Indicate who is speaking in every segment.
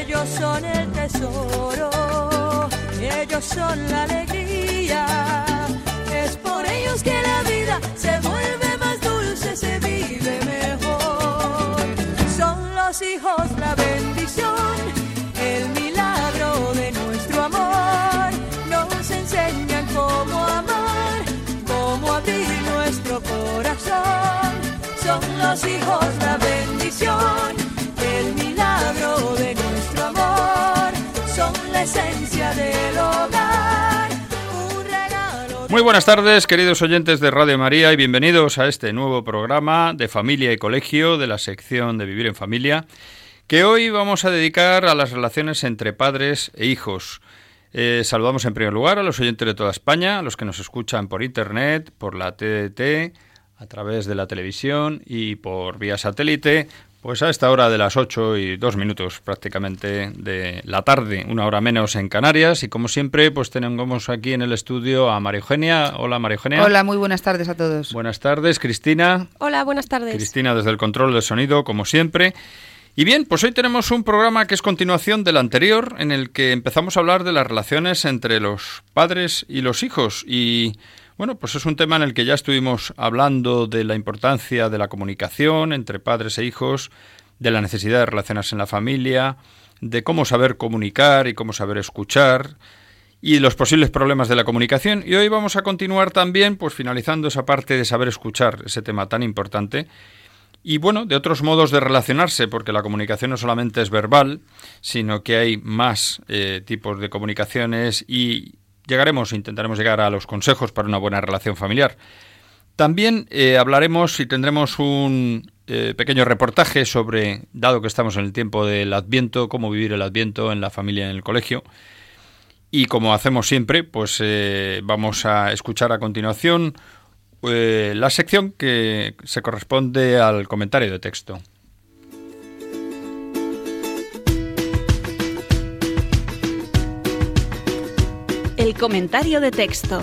Speaker 1: Ellos son el tesoro, ellos son la alegría. Es por ellos que la vida se vuelve más dulce, se vive mejor. Son los hijos la bendición, el milagro de nuestro amor. Nos enseñan cómo amar, cómo abrir nuestro corazón. Son los hijos la bendición,
Speaker 2: Muy buenas tardes, queridos oyentes de Radio María, y bienvenidos a este nuevo programa de Familia y Colegio de la sección de Vivir en Familia, que hoy vamos a dedicar a las relaciones entre padres e hijos. Eh, saludamos en primer lugar a los oyentes de toda España, a los que nos escuchan por internet, por la TDT, a través de la televisión y por vía satélite, pues a esta hora de las 8 y 2 minutos prácticamente de la tarde, una hora menos en Canarias. Y como siempre, pues tenemos aquí en el estudio a María Eugenia. Hola María Eugenia.
Speaker 3: Hola, muy buenas tardes a todos.
Speaker 2: Buenas tardes, Cristina.
Speaker 4: Hola, buenas tardes.
Speaker 2: Cristina desde el control del sonido, como siempre. Y bien, pues hoy tenemos un programa que es continuación del anterior, en el que empezamos a hablar de las relaciones entre los padres y los hijos. Y bueno, pues es un tema en el que ya estuvimos hablando de la importancia de la comunicación entre padres e hijos, de la necesidad de relacionarse en la familia, de cómo saber comunicar y cómo saber escuchar y los posibles problemas de la comunicación. Y hoy vamos a continuar también, pues finalizando esa parte de saber escuchar, ese tema tan importante. Y bueno, de otros modos de relacionarse, porque la comunicación no solamente es verbal, sino que hay más eh, tipos de comunicaciones y llegaremos, intentaremos llegar a los consejos para una buena relación familiar. También eh, hablaremos y tendremos un eh, pequeño reportaje sobre, dado que estamos en el tiempo del Adviento, cómo vivir el Adviento en la familia en el colegio. Y como hacemos siempre, pues eh, vamos a escuchar a continuación la sección que se corresponde al comentario de texto.
Speaker 5: El comentario de texto.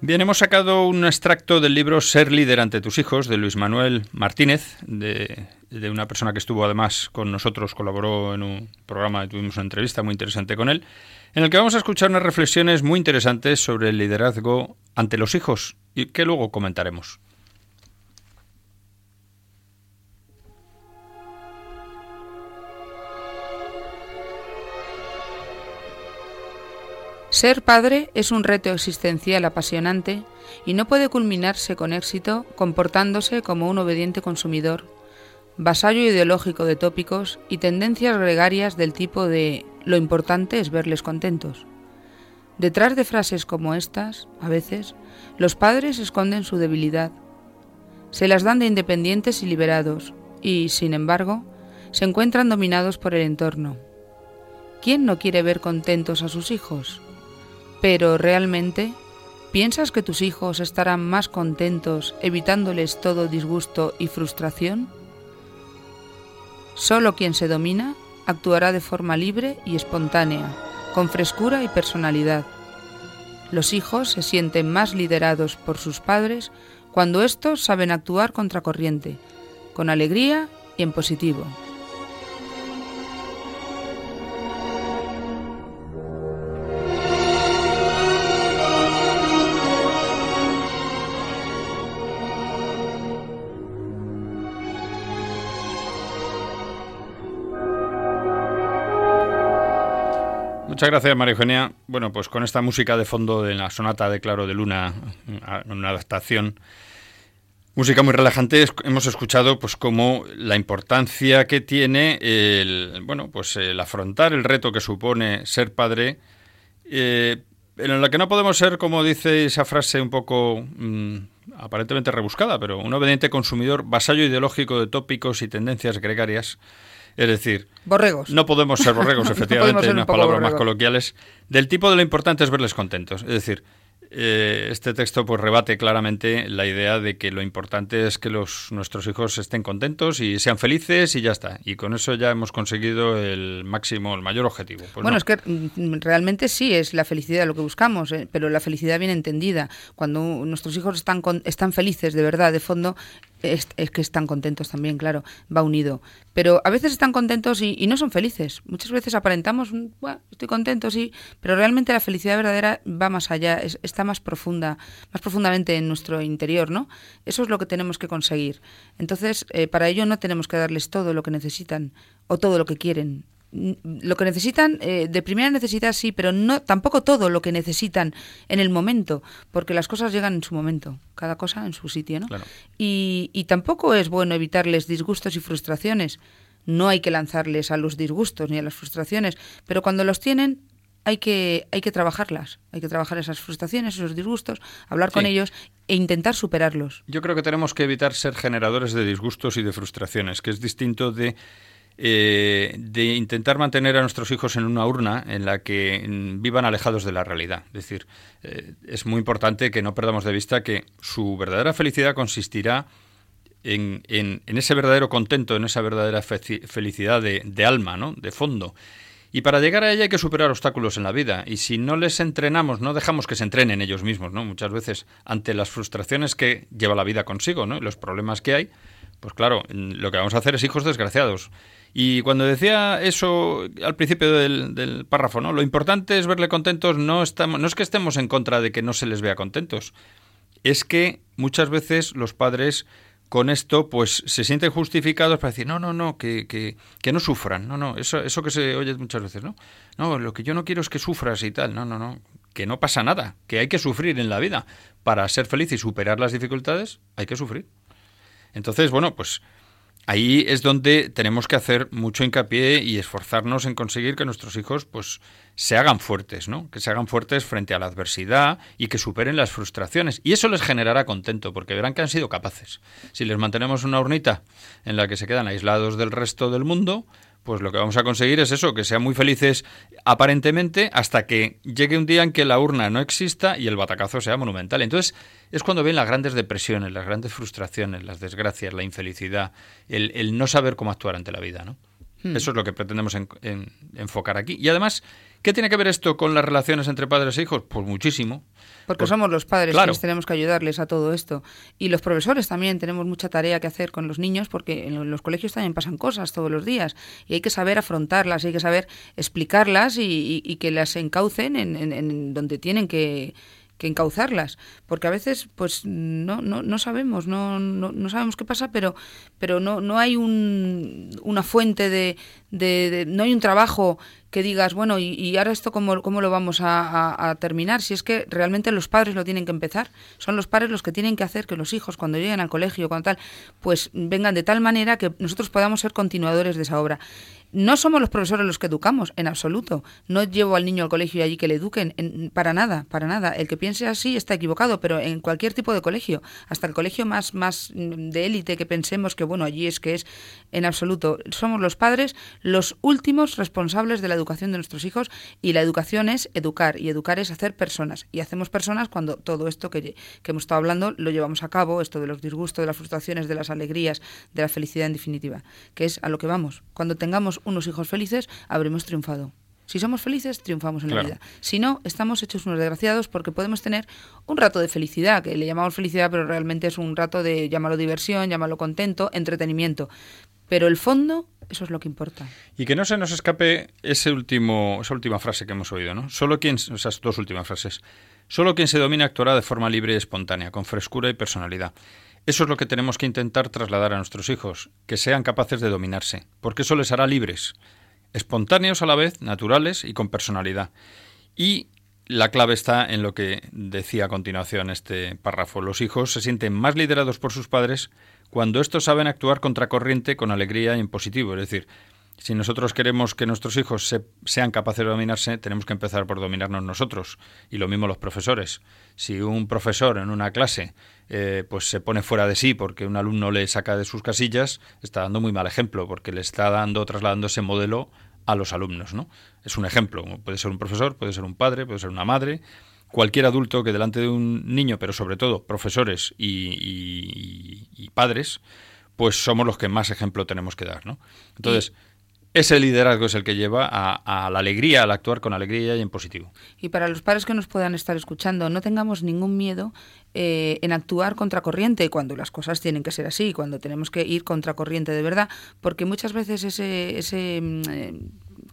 Speaker 2: Bien, hemos sacado un extracto del libro Ser líder ante tus hijos de Luis Manuel Martínez, de, una persona que estuvo además con nosotros, colaboró en un programa tuvimos una entrevista muy interesante con él, en el que vamos a escuchar unas reflexiones muy interesantes sobre el liderazgo ante los hijos y que luego comentaremos.
Speaker 3: Ser padre es un reto existencial apasionante y no puede culminarse con éxito comportándose como un obediente consumidor, vasallo ideológico de tópicos y tendencias gregarias del tipo de lo importante es verles contentos. Detrás de frases como estas, a veces, los padres esconden su debilidad. Se las dan de independientes y liberados, y, sin embargo, se encuentran dominados por el entorno. ¿Quién no quiere ver contentos a sus hijos? Pero realmente, ¿piensas que tus hijos estarán más contentos evitándoles todo disgusto y frustración? Solo quien se domina actuará de forma libre y espontánea, con frescura y personalidad. Los hijos se sienten más liderados por sus padres cuando éstos saben actuar contracorriente, con alegría y en positivo.
Speaker 2: Muchas gracias, María Eugenia. Bueno, pues con esta música de fondo de la sonata de Claro de Luna, una adaptación, música muy relajante, hemos escuchado pues como la importancia que tiene el, bueno, pues el afrontar el reto que supone ser padre, eh, en la que no podemos ser, como dice esa frase un poco mm, aparentemente rebuscada, pero un obediente consumidor vasallo ideológico de tópicos y tendencias gregarias. Es decir,
Speaker 3: borregos.
Speaker 2: No podemos ser borregos, efectivamente, en unas palabras más coloquiales. Del tipo de lo importante es verles contentos. Es decir, eh, este texto pues rebate claramente la idea de que lo importante es que los, nuestros hijos estén contentos y sean felices y ya está. Y con eso ya hemos conseguido el máximo, el mayor objetivo.
Speaker 3: Pues bueno, es que mm, realmente sí es la felicidad lo que buscamos, eh, pero la felicidad bien entendida. Cuando nuestros hijos están, están felices de verdad, de fondo, es, que están contentos también, claro, va unido. Pero a veces están contentos y, no son felices. Muchas veces aparentamos, estoy contento, sí, pero realmente la felicidad verdadera va más allá, está más profunda, más profundamente en nuestro interior, ¿no? Eso es lo que tenemos que conseguir. Entonces, eh, para ello no tenemos que darles todo lo que necesitan o todo lo que quieren lo que necesitan, eh, de primera necesidad sí, pero no tampoco todo lo que necesitan en el momento, porque las cosas llegan en su momento, cada cosa en su sitio, ¿no? Y, y tampoco es bueno evitarles disgustos y frustraciones. No hay que lanzarles a los disgustos ni a las frustraciones, pero cuando los tienen hay que, hay que trabajarlas, hay que trabajar esas frustraciones, esos disgustos, hablar con ellos e intentar superarlos.
Speaker 2: Yo creo que tenemos que evitar ser generadores de disgustos y de frustraciones, que es distinto de eh, de intentar mantener a nuestros hijos en una urna en la que mm, vivan alejados de la realidad. Es decir, eh, es muy importante que no perdamos de vista que su verdadera felicidad consistirá en, en, ese verdadero contento, en esa verdadera felicidad de, de alma, ¿no? de fondo. Y para llegar a ella hay que superar obstáculos en la vida. Y si no les entrenamos, no dejamos que se entrenen ellos mismos, ¿no? Muchas veces ante las frustraciones que lleva la vida consigo, ¿no? Y los problemas que hay, pues claro, lo que vamos a hacer es hijos desgraciados. Y cuando decía eso al principio del, párrafo, ¿no? Lo importante es verle contentos, no, estamos, no es que estemos en contra de que no se les vea contentos, es que muchas veces los padres con esto pues se sienten justificados para decir, no, no, no, que, que, que no sufran, no, no, eso, eso que se oye muchas veces, ¿no? No, lo que yo no quiero es que sufras y tal, no, no, no, que no pasa nada, que hay que sufrir en la vida. Para ser feliz y superar las dificultades hay que sufrir. Entonces, bueno, pues ahí es donde tenemos que hacer mucho hincapié y esforzarnos en conseguir que nuestros hijos pues se hagan fuertes, ¿no? Que se hagan fuertes frente a la adversidad y que superen las frustraciones. Y eso les generará contento, porque verán que han sido capaces. Si les mantenemos una urnita en la que se quedan aislados del resto del mundo, pues lo que vamos a conseguir es eso, que sean muy felices aparentemente hasta que llegue un día en que la urna no exista y el batacazo sea monumental. Entonces es cuando ven las grandes depresiones, las grandes frustraciones, las desgracias, la infelicidad, el, no saber cómo actuar ante la vida. ¿no? Hmm. Eso es lo que pretendemos enfocar aquí. Y además, ¿qué tiene que ver esto con las relaciones entre padres e hijos? Pues muchísimo.
Speaker 3: Porque somos los padres quienes tenemos que ayudarles a todo esto. Y los profesores también tenemos mucha tarea que hacer con los niños porque en los colegios también pasan cosas todos los días y hay que saber afrontarlas, hay que saber explicarlas y, que las encaucen en donde tienen que que encauzarlas, porque a veces pues no, no, no sabemos, no, no, no, sabemos qué pasa, pero, pero no, no hay un, una fuente de, de, no hay un trabajo que digas, bueno, y, ahora esto cómo, cómo lo vamos a, terminar, si es que realmente los padres lo tienen que empezar, son los padres los que tienen que hacer que los hijos cuando lleguen al colegio, cuando tal, pues vengan de tal manera que nosotros podamos ser continuadores de esa obra. No somos los profesores los que educamos, en absoluto. No llevo al niño al colegio y allí que le eduquen, para nada, para nada. El que piense así está equivocado, pero en cualquier tipo de colegio, hasta el colegio más, más de élite que pensemos que, bueno, allí es que es, en absoluto. Somos los padres los últimos responsables de la educación de nuestros hijos y la educación es educar y educar es hacer personas. Y hacemos personas cuando todo esto que, que hemos estado hablando lo llevamos a cabo, esto de los disgustos, de las frustraciones, de las alegrías, de la felicidad en definitiva, que es a lo que vamos. Cuando tengamos unos hijos felices, habremos triunfado. Si somos felices, triunfamos en la vida. Si no, estamos hechos unos desgraciados porque podemos tener un rato de felicidad, que le llamamos felicidad, pero realmente es un rato de, llámalo diversión, llámalo contento, entretenimiento. Pero el fondo, eso es lo que importa.
Speaker 2: Y que no se nos escape ese último, esa última frase que hemos oído, ¿no? Solo quien, esas dos últimas frases. Solo quien se domina actuará de forma libre y espontánea, con frescura y personalidad. Eso es lo que tenemos que intentar trasladar a nuestros hijos, que sean capaces de dominarse, porque eso les hará libres, espontáneos a la vez, naturales y con personalidad. Y la clave está en lo que decía a continuación este párrafo. Los hijos se sienten más liderados por sus padres cuando estos saben actuar contracorriente con alegría y en positivo. Es decir, Si nosotros queremos que nuestros hijos sean capaces de dominarse, tenemos que empezar por dominarnos nosotros. Y lo mismo los profesores. Si un profesor en una clase eh, pues se pone fuera de sí porque un alumno le saca de sus casillas, está dando muy mal ejemplo, porque le está dando, trasladando ese modelo a los alumnos. ¿no? Es un ejemplo. Puede ser un profesor, puede ser un padre, puede ser una madre, cualquier adulto que delante de un niño, pero sobre todo profesores y, y padres, pues somos los que más ejemplo tenemos que dar. ¿no? Entonces, ese liderazgo es el que lleva a, la alegría, al actuar con alegría y en positivo.
Speaker 3: Y para los padres que nos puedan estar escuchando, no tengamos ningún miedo eh, en actuar contracorriente cuando las cosas tienen que ser así, cuando tenemos que ir contracorriente de verdad, porque muchas veces ese, ese mm, eh,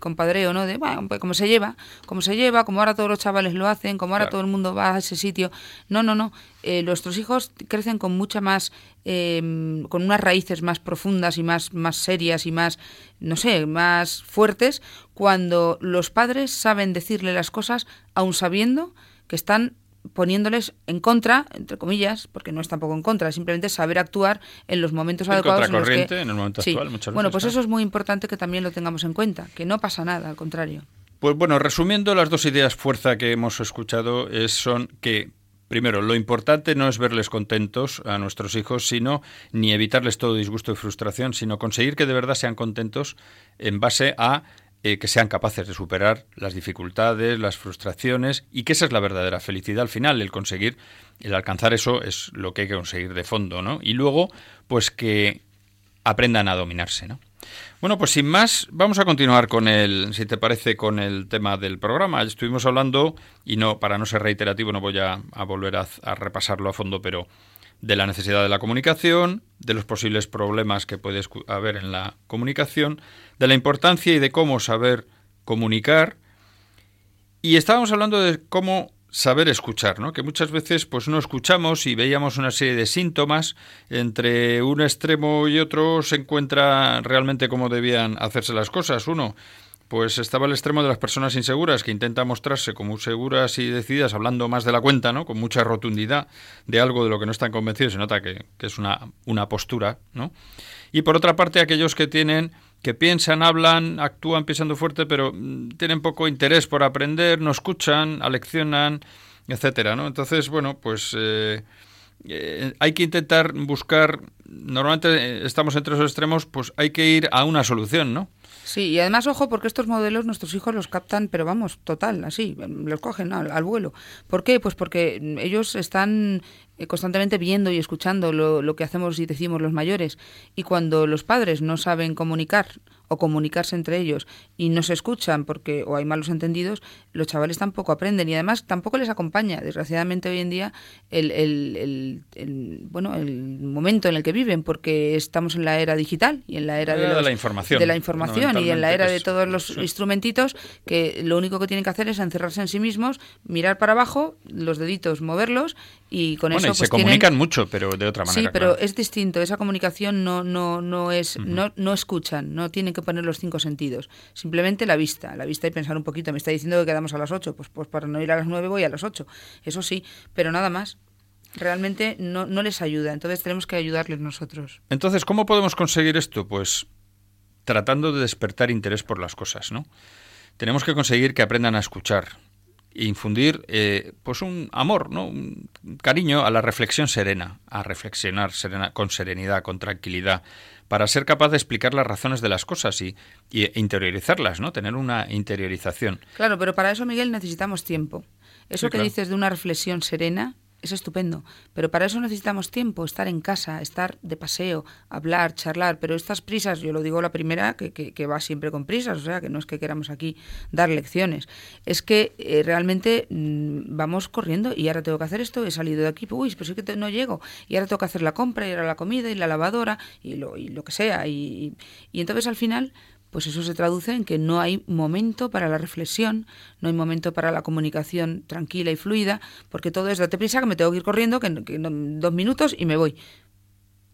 Speaker 3: compadreo, ¿no? De, bueno, pues como se lleva, como se lleva, como ahora todos los chavales lo hacen, como ahora todo el mundo va a ese sitio. No, no, no. Eh, nuestros hijos crecen con mucha más, em, con unas raíces más profundas y más, más serias y más, no sé, más fuertes cuando los padres saben decirle las cosas aun sabiendo que están poniéndoles en contra, entre comillas, porque no es tampoco en contra, es simplemente saber actuar en los momentos adecuados.
Speaker 2: En, los que... en el momento actual, muchas veces.
Speaker 3: Bueno, pues eso es muy importante que también lo tengamos en cuenta, que no pasa nada, al contrario.
Speaker 2: Pues bueno, resumiendo las dos ideas fuerza que hemos escuchado es, son que Primero, lo importante no es verles contentos a nuestros hijos, sino ni evitarles todo disgusto y frustración, sino conseguir que de verdad sean contentos en base a eh, que sean capaces de superar las dificultades, las frustraciones y que esa es la verdadera felicidad al final, el conseguir, el alcanzar eso es lo que hay que conseguir de fondo, ¿no? Y luego, pues que aprendan a dominarse, ¿no? Bueno, pues sin más, vamos a continuar con el, si te parece, con el tema del programa. Estuvimos hablando, y no, para no ser reiterativo, no voy a, volver a repasarlo a fondo, pero de la necesidad de la comunicación, de los posibles problemas que puede haber en la comunicación, de la importancia y de cómo saber comunicar. Y estábamos hablando de cómo saber escuchar, ¿no? Que muchas veces pues no escuchamos y veíamos una serie de síntomas entre un extremo y otro se encuentra realmente cómo debían hacerse las cosas. Uno, pues estaba el extremo de las personas inseguras que intentan mostrarse como seguras y decididas hablando más de la cuenta, ¿no? Con mucha rotundidad de algo de lo que no están convencidos, se nota que, es una, una postura, ¿no? Y por otra parte aquellos que tienen que piensan, hablan, actúan pensando fuerte, pero mm, tienen poco interés por aprender, no escuchan, aleccionan, etcétera, ¿no? Entonces, bueno, pues eh, eh, hay que intentar buscar, normalmente eh, estamos entre esos extremos, pues hay que ir a una solución, ¿no?
Speaker 3: Sí, y además, ojo, porque estos modelos nuestros hijos los captan, pero vamos, total, así, los cogen al, vuelo. ¿Por qué? Pues porque ellos están eh, constantemente viendo y escuchando lo, lo, que hacemos y decimos los mayores. Y cuando los padres no saben comunicar o comunicarse entre ellos y no se escuchan porque o hay malos entendidos, los chavales tampoco aprenden y además tampoco les acompaña, desgraciadamente hoy en día, el, el, el, bueno, el momento en el que viven, porque estamos en la era digital y en la era, de,
Speaker 2: la información,
Speaker 3: de la información y en la era de todos los instrumentitos que lo único que tienen que hacer es encerrarse en sí mismos, mirar para abajo, los deditos moverlos y con eso
Speaker 2: y se
Speaker 3: pues
Speaker 2: comunican mucho, pero de otra manera.
Speaker 3: Sí, pero es distinto. Esa comunicación no no no es no no escucan, no tienen que poner los cinco sentidos. Simplemente la vista, la vista y pensar un poquito. Me está diciendo que quedamos a las ocho, pues pues para no ir a las nueve voy a las ocho. Eso sí, pero nada más. Realmente no, no les ayuda. Entonces tenemos que ayudarles nosotros.
Speaker 2: Entonces, ¿cómo podemos conseguir esto? Pues tratando de despertar interés por las cosas, ¿no? Tenemos que conseguir que aprendan a escuchar, infundir eh, pues un amor, ¿no? un cariño a la reflexión serena, a reflexionar serena, con serenidad, con tranquilidad, para ser capaz de explicar las razones de las cosas y, y interiorizarlas, ¿no? Tener una interiorización.
Speaker 3: Claro, pero para eso, Miguel, necesitamos tiempo. Eso que dices de una reflexión serena es estupendo, pero para eso necesitamos tiempo, estar en casa, estar de paseo, hablar, charlar, pero estas prisas, yo lo digo la primera, que, que, va siempre con prisas, o sea, que no es que queramos aquí dar lecciones, es que eh, realmente mm, vamos corriendo y ahora tengo que hacer esto, he salido de aquí, uy, pues sí que no llego, y ahora tengo que hacer la compra, y ahora la comida, y la lavadora, y lo, y lo que sea, y, y entonces al final pues eso se traduce en que no hay momento para la reflexión, no hay momento para la comunicación tranquila y fluida, porque todo es date prisa que me tengo que ir corriendo, que, dos minutos y me voy.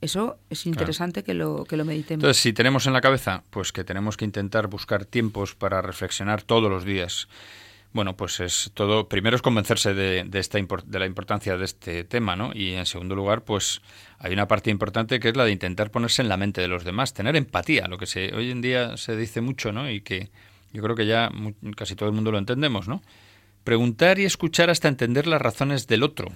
Speaker 3: Eso es interesante que, lo, que lo meditemos.
Speaker 2: Entonces, si tenemos en la cabeza, pues que tenemos que intentar buscar tiempos para reflexionar todos los días, bueno, pues es todo. Primero es convencerse de, de, la importancia de este tema, ¿no? Y en segundo lugar, pues hay una parte importante que es la de intentar ponerse en la mente de los demás, tener empatía, lo que se, hoy en día se dice mucho, ¿no? Y que yo creo que ya casi todo el mundo lo entendemos, ¿no? Preguntar y escuchar hasta entender las razones del otro.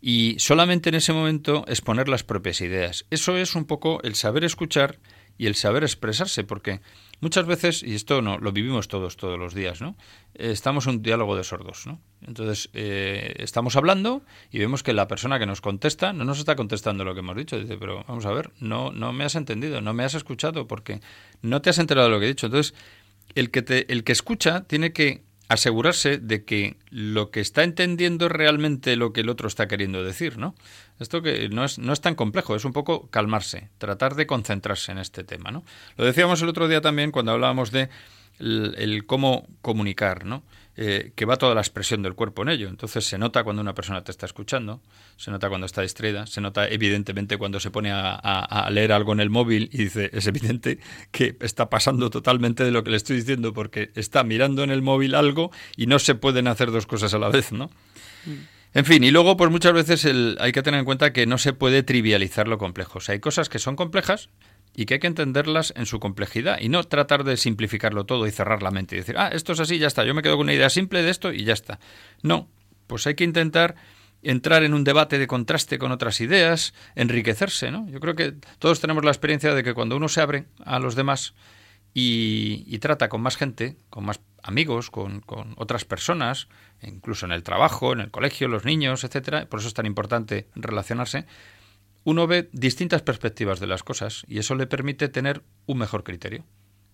Speaker 2: Y solamente en ese momento exponer las propias ideas. Eso es un poco el saber escuchar y el saber expresarse, porque muchas veces, y esto no lo vivimos todos todos los días, ¿no? Estamos en un diálogo de sordos, ¿no? Entonces, eh, estamos hablando y vemos que la persona que nos contesta no nos está contestando lo que hemos dicho. Dice, pero vamos a ver, no, no me has entendido, no me has escuchado porque no te has enterado de lo que he dicho. Entonces, el que, te, el que escucha tiene que asegurarse de que lo que está entendiendo es realmente lo que el otro está queriendo decir, ¿no? Esto que no es, no es tan complejo, es un poco calmarse, tratar de concentrarse en este tema, ¿no? Lo decíamos el otro día también cuando hablábamos de el cómo comunicar, ¿no? Eh, que va toda la expresión del cuerpo en ello. Entonces se nota cuando una persona te está escuchando, se nota cuando está distraída, se nota evidentemente cuando se pone a, leer algo en el móvil y dice, es evidente que está pasando totalmente de lo que le estoy diciendo porque está mirando en el móvil algo y no se pueden hacer dos cosas a la vez, ¿no? Mm. En fin, y luego, pues muchas veces hay que tener en cuenta que no se puede trivializar lo complejo. O sea, hay cosas que son complejas, y que hay que entenderlas en su complejidad y no tratar de simplificarlo todo y cerrar la mente y decir, ah, esto es así, ya está, yo me quedo con una idea simple de esto y ya está. No, pues hay que intentar entrar en un debate de contraste con otras ideas, enriquecerse, ¿no? Yo creo que todos tenemos la experiencia de que cuando uno se abre a los demás y, trata con más gente, con más amigos, con, con, otras personas, incluso en el trabajo, en el colegio, los niños, etcétera, por eso es tan importante relacionarse, uno ve distintas perspectivas de las cosas y eso le permite tener un mejor criterio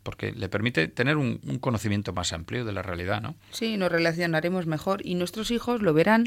Speaker 2: porque le permite tener un, conocimiento más amplio de la realidad, ¿no?
Speaker 3: Sí, nos relacionaremos mejor y nuestros hijos lo verán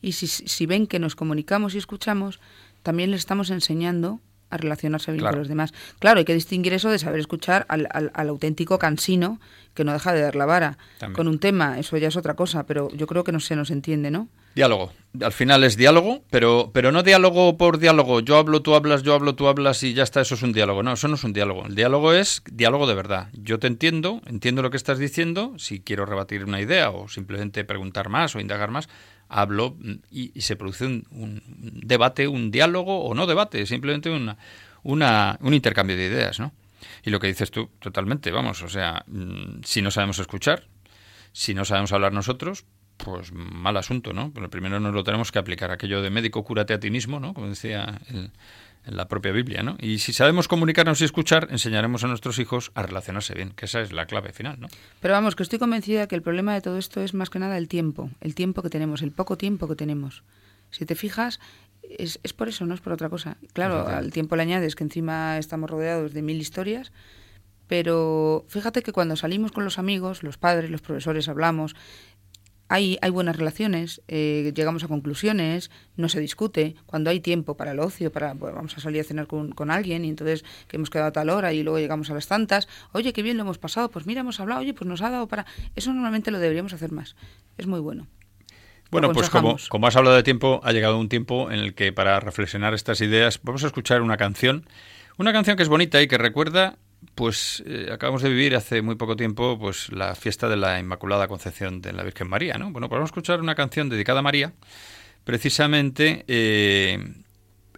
Speaker 3: y si, si ven que nos comunicamos y escuchamos, también les estamos enseñando a relacionarse bien con los demás. Claro, hay que distinguir eso de saber escuchar al, al, auténtico cansino que no deja de dar la vara con un tema, eso ya es otra cosa, pero yo creo que no se nos entiende, ¿no?
Speaker 2: Diálogo. Al final es diálogo, pero, pero no diálogo por diálogo. Yo hablo, tú hablas, yo hablo, tú hablas y ya está, eso es un diálogo. No, eso no es un diálogo. El diálogo es diálogo de verdad. Yo te entiendo, entiendo lo que estás diciendo, si quiero rebatir una idea o simplemente preguntar más o indagar más, hablo y, se produce un, debate, un diálogo o no debate, simplemente una, una, un intercambio de ideas, ¿no? Y lo que dices tú, totalmente, vamos, o sea, mm, si no sabemos escuchar, si no sabemos hablar nosotros, pues mal asunto, ¿no? Pero primero nos lo tenemos que aplicar, aquello de médico cúrate a ti mismo, ¿no? Como decía el, en la propia Biblia, ¿no? Y si sabemos comunicarnos y escuchar, enseñaremos a nuestros hijos a relacionarse bien, que esa es la clave final, ¿no?
Speaker 3: Pero vamos, que estoy convencida que el problema de todo esto es más que nada el tiempo, el tiempo que tenemos, el poco tiempo que tenemos. Si te fijas, es, es por eso, no es por otra cosa. Claro, al tiempo le añades que encima estamos rodeados de mil historias, pero fíjate que cuando salimos con los amigos, los padres, los profesores, hablamos, hay, hay buenas relaciones, eh, llegamos a conclusiones, no se discute. Cuando hay tiempo para el ocio, para pues, vamos a salir a cenar con, con, alguien y entonces que hemos quedado a tal hora y luego llegamos a las tantas, oye, qué bien lo hemos pasado, pues mira, hemos hablado, oye, pues nos ha dado para... Eso normalmente lo deberíamos hacer más. Es muy bueno.
Speaker 2: Bueno, pues como, como has hablado de tiempo, ha llegado un tiempo en el que para reflexionar estas ideas vamos a escuchar una canción, una canción que es bonita y que recuerda pues eh, acabamos de vivir hace muy poco tiempo pues la fiesta de la Inmaculada Concepción de la Virgen María, ¿no? Bueno, pues vamos a escuchar una canción dedicada a María, precisamente eh,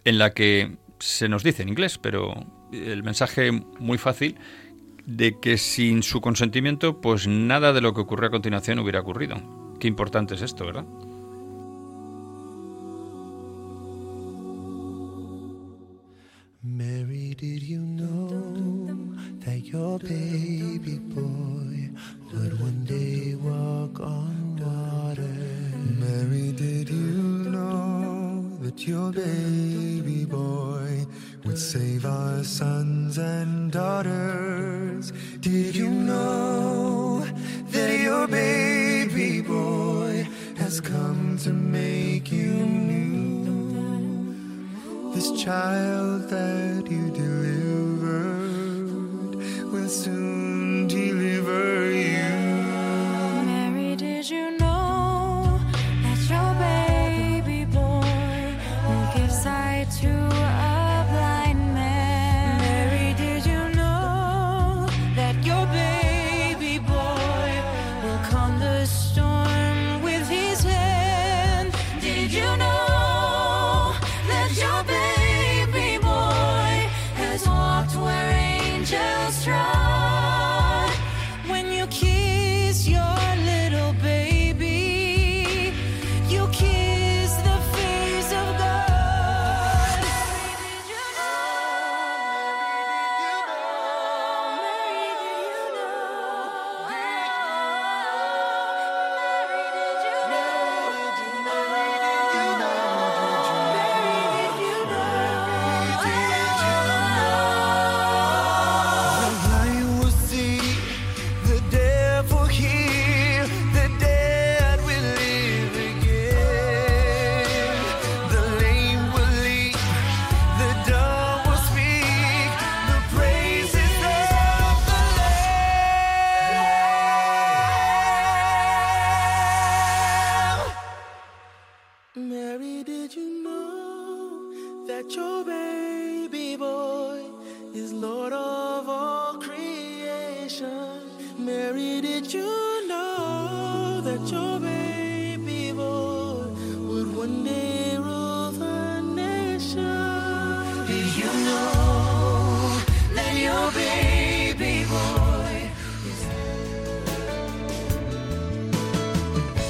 Speaker 2: en la que se nos dice en inglés, pero el mensaje muy fácil de que sin su consentimiento, pues nada de lo que ocurre a continuación hubiera ocurrido. Qué importante es esto, ¿verdad? Did you your baby boy would one day walk on water. Mary, did you know that your baby boy would save our sons and daughters? Did you know that your baby boy has come to make you new? This child that you delivered soon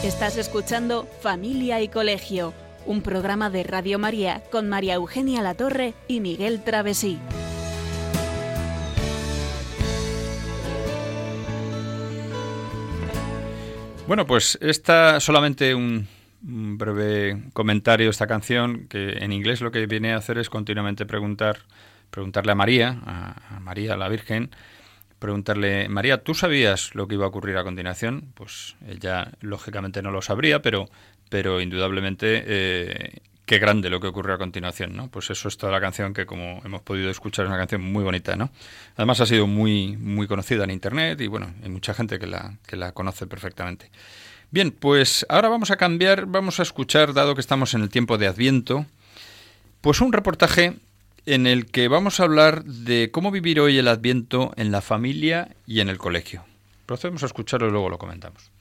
Speaker 5: Estás escuchando Familia y Colegio, un programa de Radio María con María Eugenia Latorre y Miguel Travesí.
Speaker 2: Bueno, pues esta solamente un, breve comentario esta canción que en inglés lo que viene a hacer es continuamente preguntar preguntarle a María, a, María la Virgen, preguntarle, María, ¿tú sabías lo que iba a ocurrir a continuación? Pues ella lógicamente no lo sabría, pero, pero indudablemente eh, qué grande lo que ocurre a continuación, ¿no? Pues eso es toda la canción que como hemos podido escuchar es una canción muy bonita, ¿no? Además ha sido muy, muy conocida en internet y bueno, hay mucha gente que la, que la conoce perfectamente. Bien, pues ahora vamos a cambiar, vamos a escuchar, dado que estamos en el tiempo de Adviento, pues un reportaje en el que vamos a hablar de cómo vivir hoy el Adviento en la familia y en el colegio. Procedemos a escucharlo y luego lo comentamos.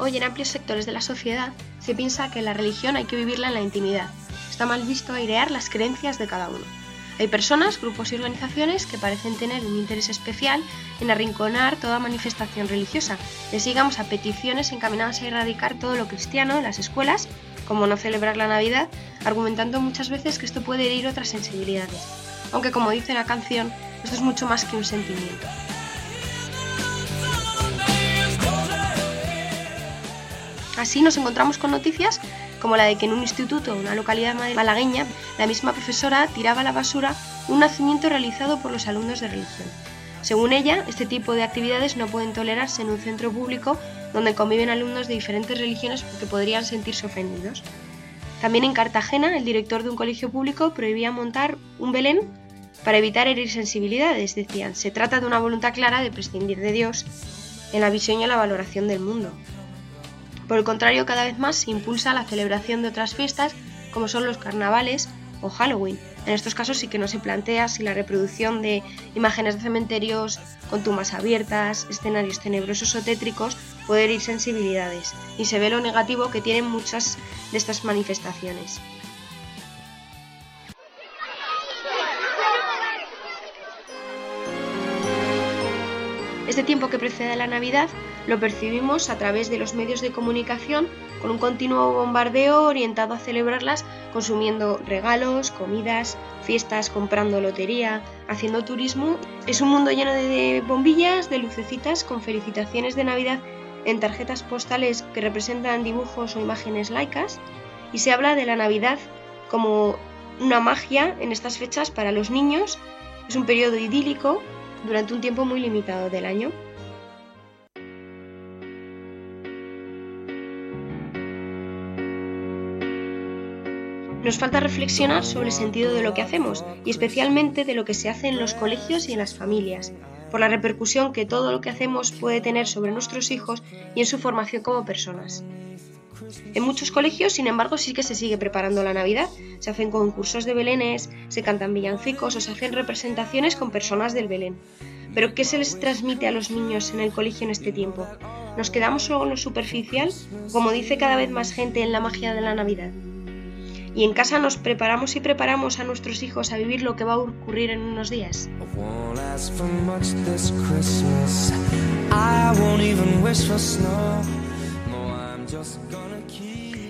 Speaker 4: Hoy en amplios sectores de la sociedad se piensa que la religión hay que vivirla en la intimidad. Está mal visto airear las creencias de cada uno. Hay personas, grupos y organizaciones que parecen tener un interés especial en arrinconar toda manifestación religiosa. Les sigamos a peticiones encaminadas a erradicar todo lo cristiano en las escuelas, como no celebrar la Navidad, argumentando muchas veces que esto puede herir otras sensibilidades. Aunque como dice la canción, esto es mucho más que un sentimiento. Así nos encontramos con noticias como la de que en un instituto, una localidad malagueña, la misma profesora tiraba a la basura un nacimiento realizado por los alumnos de religión. Según ella, este tipo de actividades no pueden tolerarse en un centro público donde conviven alumnos de diferentes religiones porque podrían sentirse ofendidos. También en Cartagena, el director de un colegio público prohibía montar un Belén para evitar herir sensibilidades. Decían, se trata de una voluntad clara de prescindir de Dios en la visión y la valoración del mundo. Por el contrario, cada vez más se impulsa la celebración de otras fiestas como son los carnavales o Halloween. En estos casos sí que no se plantea si la reproducción de imágenes de cementerios con tumbas abiertas, escenarios tenebrosos o tétricos puede herir sensibilidades y se ve lo negativo que tienen muchas de estas manifestaciones. Este tiempo que precede a la Navidad lo percibimos a través de los medios de comunicación con un continuo bombardeo orientado a celebrarlas consumiendo regalos, comidas, fiestas, comprando lotería, haciendo turismo. Es un mundo lleno de bombillas, de lucecitas con felicitaciones de Navidad en tarjetas postales que representan dibujos o imágenes laicas y se habla de la Navidad como una magia en estas fechas para los niños. Es un periodo idílico durante un tiempo muy limitado del año. Nos falta reflexionar sobre el sentido de lo que hacemos y especialmente de lo que se hace en los colegios y en las familias, por la repercusión que todo lo que hacemos puede tener sobre nuestros hijos y en su formación como personas. En muchos colegios, sin embargo, sí que se sigue preparando la Navidad. Se hacen concursos de belenes, se cantan villancicos o se hacen representaciones con personas del Belén. Pero ¿qué se les transmite a los niños en el colegio en este tiempo? ¿Nos quedamos solo en lo superficial, como dice cada vez más gente en la magia de la Navidad? Y en casa nos preparamos y preparamos a nuestros hijos a vivir lo que va a ocurrir en unos días.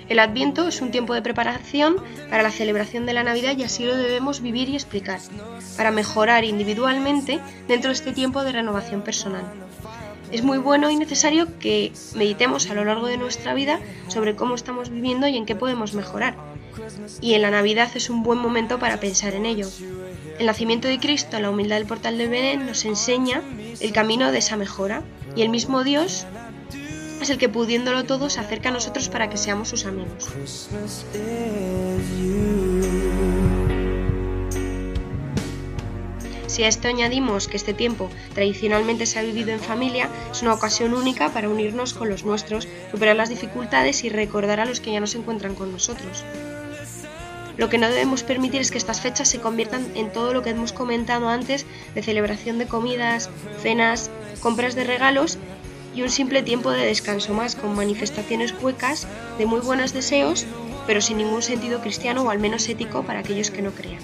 Speaker 4: El Adviento es un tiempo de preparación para la celebración de la Navidad y así lo debemos vivir y explicar, para mejorar individualmente dentro de este tiempo de renovación personal. Es muy bueno y necesario que meditemos a lo largo de nuestra vida sobre cómo estamos viviendo y en qué podemos mejorar. Y en la Navidad es un buen momento para pensar en ello. El nacimiento de Cristo, la humildad del portal de Belén, nos enseña el camino de esa mejora. Y el mismo Dios es el que pudiéndolo todo se acerca a nosotros para que seamos sus amigos. Si a esto añadimos que este tiempo tradicionalmente se ha vivido en familia, es una ocasión única para unirnos con los nuestros, superar las dificultades y recordar a los que ya no se encuentran con nosotros. Lo que no debemos permitir es que estas fechas se conviertan en todo lo que hemos comentado antes de celebración de comidas, cenas, compras de regalos y un simple tiempo de descanso más con manifestaciones huecas de muy buenos deseos, pero sin ningún sentido cristiano o al menos ético para aquellos que no crean.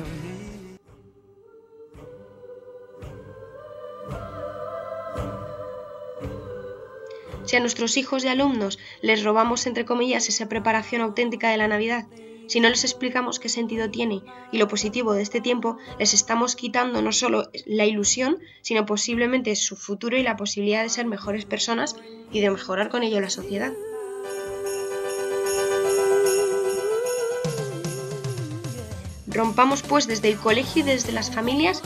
Speaker 4: Si a nuestros hijos y alumnos les robamos, entre comillas, esa preparación auténtica de la Navidad, si no les explicamos qué sentido tiene y lo positivo de este tiempo, les estamos quitando no solo la ilusión, sino posiblemente su futuro y la posibilidad de ser mejores personas y de mejorar con ello la sociedad. Rompamos pues desde el colegio y desde las familias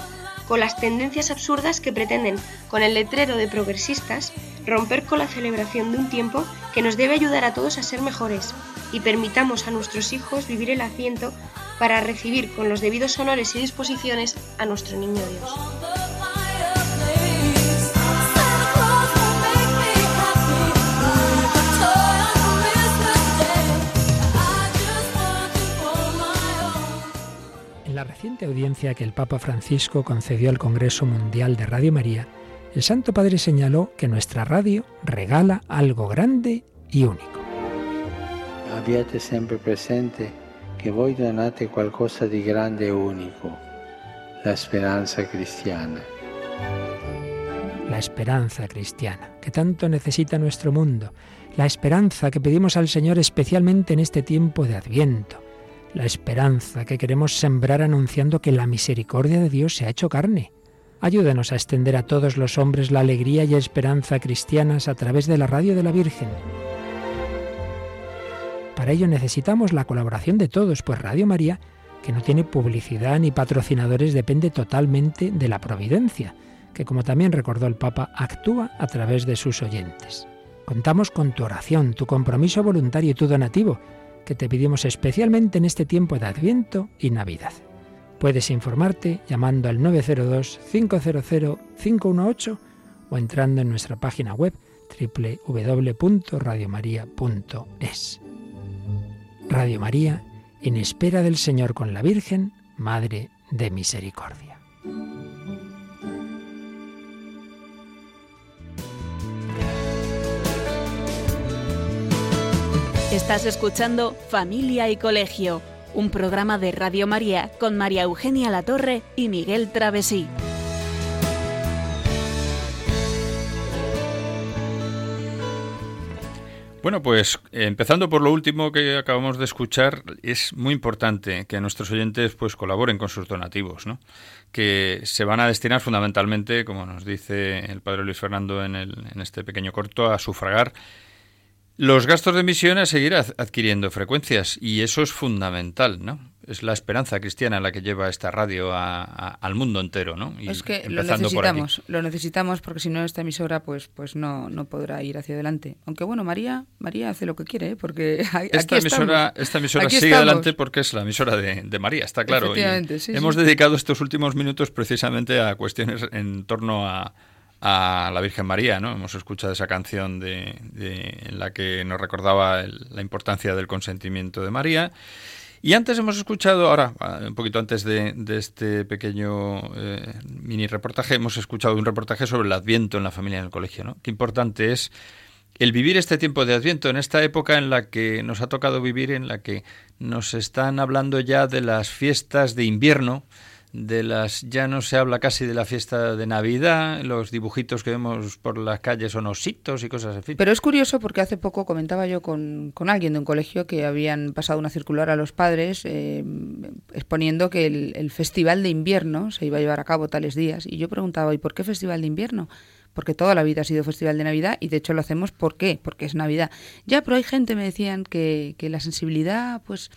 Speaker 4: con las tendencias absurdas que pretenden, con el letrero de progresistas, romper con la celebración de un tiempo que nos debe ayudar a todos a ser mejores y permitamos a nuestros hijos vivir el asiento para recibir con los debidos honores y disposiciones a nuestro niño Dios.
Speaker 6: la reciente audiencia que el Papa Francisco concedió al Congreso Mundial de Radio María, el Santo Padre señaló que nuestra radio regala algo grande y único.
Speaker 7: Abbiate sempre presente que voi donate qualcosa di grande e único, la esperanza cristiana.
Speaker 6: La esperanza cristiana, que tanto necesita nuestro mundo, la esperanza que pedimos al Señor especialmente en este tiempo de Adviento la esperanza que queremos sembrar anunciando que la misericordia de Dios se ha hecho carne. Ayúdanos a extender a todos los hombres la alegría y esperanza cristianas a través de la radio de la Virgen. Para ello necesitamos la colaboración de todos, pues Radio María, que no tiene publicidad ni patrocinadores, depende totalmente de la providencia, que como también recordó el Papa, actúa a través de sus oyentes. Contamos con tu oración, tu compromiso voluntario y tu donativo que te pedimos especialmente en este tiempo de Adviento y Navidad. Puedes informarte llamando al 902-500-518 o entrando en nuestra página web www.radiomaria.es. Radio María, en espera del Señor con la Virgen, Madre de Misericordia.
Speaker 5: Estás escuchando Familia y Colegio, un programa de Radio María con María Eugenia Latorre y Miguel Travesí.
Speaker 2: Bueno, pues empezando por lo último que acabamos de escuchar, es muy importante que nuestros oyentes pues colaboren con sus donativos, ¿no? que se van a destinar fundamentalmente, como nos dice el padre Luis Fernando en este pequeño corto, a sufragar los gastos de emisión a seguir adquiriendo frecuencias y eso es fundamental, ¿no? Es la esperanza cristiana la que lleva esta radio al mundo entero, ¿no?
Speaker 3: es que lo necesitamos, lo necesitamos porque si no esta emisora pues pues no no podrá ir hacia adelante. Aunque bueno, María María hace lo que quiere, ¿eh? porque
Speaker 2: esta emisora esta emisora sigue adelante porque es la emisora de, María, está claro. hemos dedicado estos últimos minutos precisamente a cuestiones en torno a a la Virgen María, ¿no? Hemos escuchado esa canción de, en la que nos recordaba la importancia del consentimiento de María. Y antes hemos escuchado, ahora, un poquito antes de, este pequeño eh, mini reportaje, hemos escuchado un reportaje sobre el Adviento en la familia en el colegio, ¿no? Qué importante es el vivir este tiempo de Adviento, en esta época en la que nos ha tocado vivir, en la que nos están hablando ya de las fiestas de invierno, de las ya no se habla casi de la fiesta de Navidad, los dibujitos que vemos por las calles son ositos y cosas así.
Speaker 3: Pero es curioso porque hace poco comentaba yo con, alguien de un colegio que habían pasado una circular a los padres eh, exponiendo que el, el, festival de invierno se iba a llevar a cabo tales días y yo preguntaba, ¿y por qué festival de invierno? Porque toda la vida ha sido festival de Navidad y de hecho lo hacemos ¿por qué? Porque es Navidad. Ya, pero hay gente, me decían, que, que la sensibilidad, pues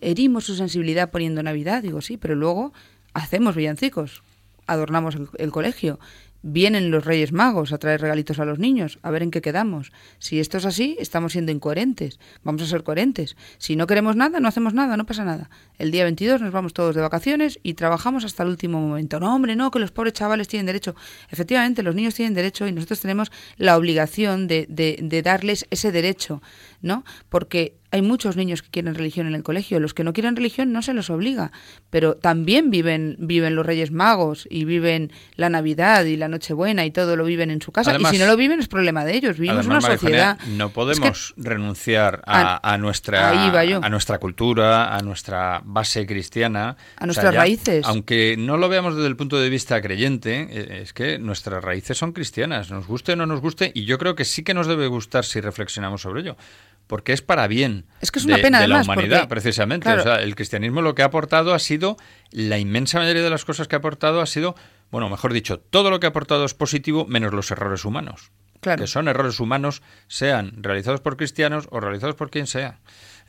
Speaker 3: herimos su sensibilidad poniendo Navidad. Digo, sí, pero luego hacemos villancicos, adornamos el, colegio, vienen los Reyes Magos a traer regalitos a los niños, a ver en qué quedamos. Si esto es así, estamos siendo incoherentes. Vamos a ser coherentes. Si no queremos nada, no hacemos nada, no pasa nada. El día 22 nos vamos todos de vacaciones y trabajamos hasta el último momento. No, hombre, no, que los pobres chavales tienen derecho. Efectivamente, los niños tienen derecho y nosotros tenemos la obligación de, de, de darles ese derecho, ¿no? Porque hay muchos niños que quieren religión en el colegio. Los que no quieren religión no se los obliga, pero también viven, viven los Reyes Magos y viven la Navidad y la Nochebuena y todo lo viven en su casa. y si no lo viven es problema de ellos. Vivimos una sociedad.
Speaker 2: no podemos renunciar a, nuestra, a nuestra cultura, a nuestra base cristiana.
Speaker 3: A nuestras raíces.
Speaker 2: Aunque no lo veamos desde el punto de vista creyente, eh, es que nuestras raíces son cristianas, nos guste o no nos guste, y yo creo que sí que nos debe gustar si reflexionamos sobre ello porque es para bien
Speaker 3: es que es una de, pena,
Speaker 2: la humanidad, precisamente. O sea, el cristianismo lo que ha aportado ha sido, la inmensa mayoría de las cosas que ha aportado ha sido, bueno, mejor dicho, todo lo que ha aportado es positivo menos los errores humanos. Claro. Que son errores humanos, sean realizados por cristianos o realizados por quien sea.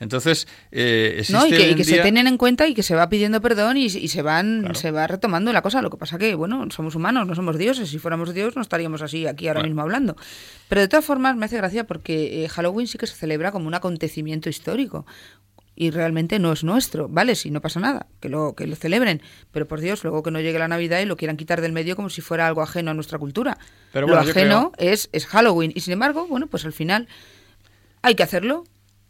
Speaker 2: Entonces, eh,
Speaker 3: no, y que, se tienen en cuenta y que se va pidiendo perdón y, se van se va retomando la cosa. Lo que pasa que, bueno, somos humanos, no somos dioses. Si fuéramos dioses no estaríamos así aquí ahora mismo hablando. Pero de todas formas me hace gracia porque eh, Halloween sí que se celebra como un acontecimiento histórico y realmente no es nuestro, ¿vale? Si no pasa nada, que lo, que lo celebren, pero por Dios, luego que no llegue la Navidad y lo quieran quitar del medio como si fuera algo ajeno a nuestra cultura. Pero lo ajeno es, es Halloween y sin embargo, bueno, pues al final hay que hacerlo,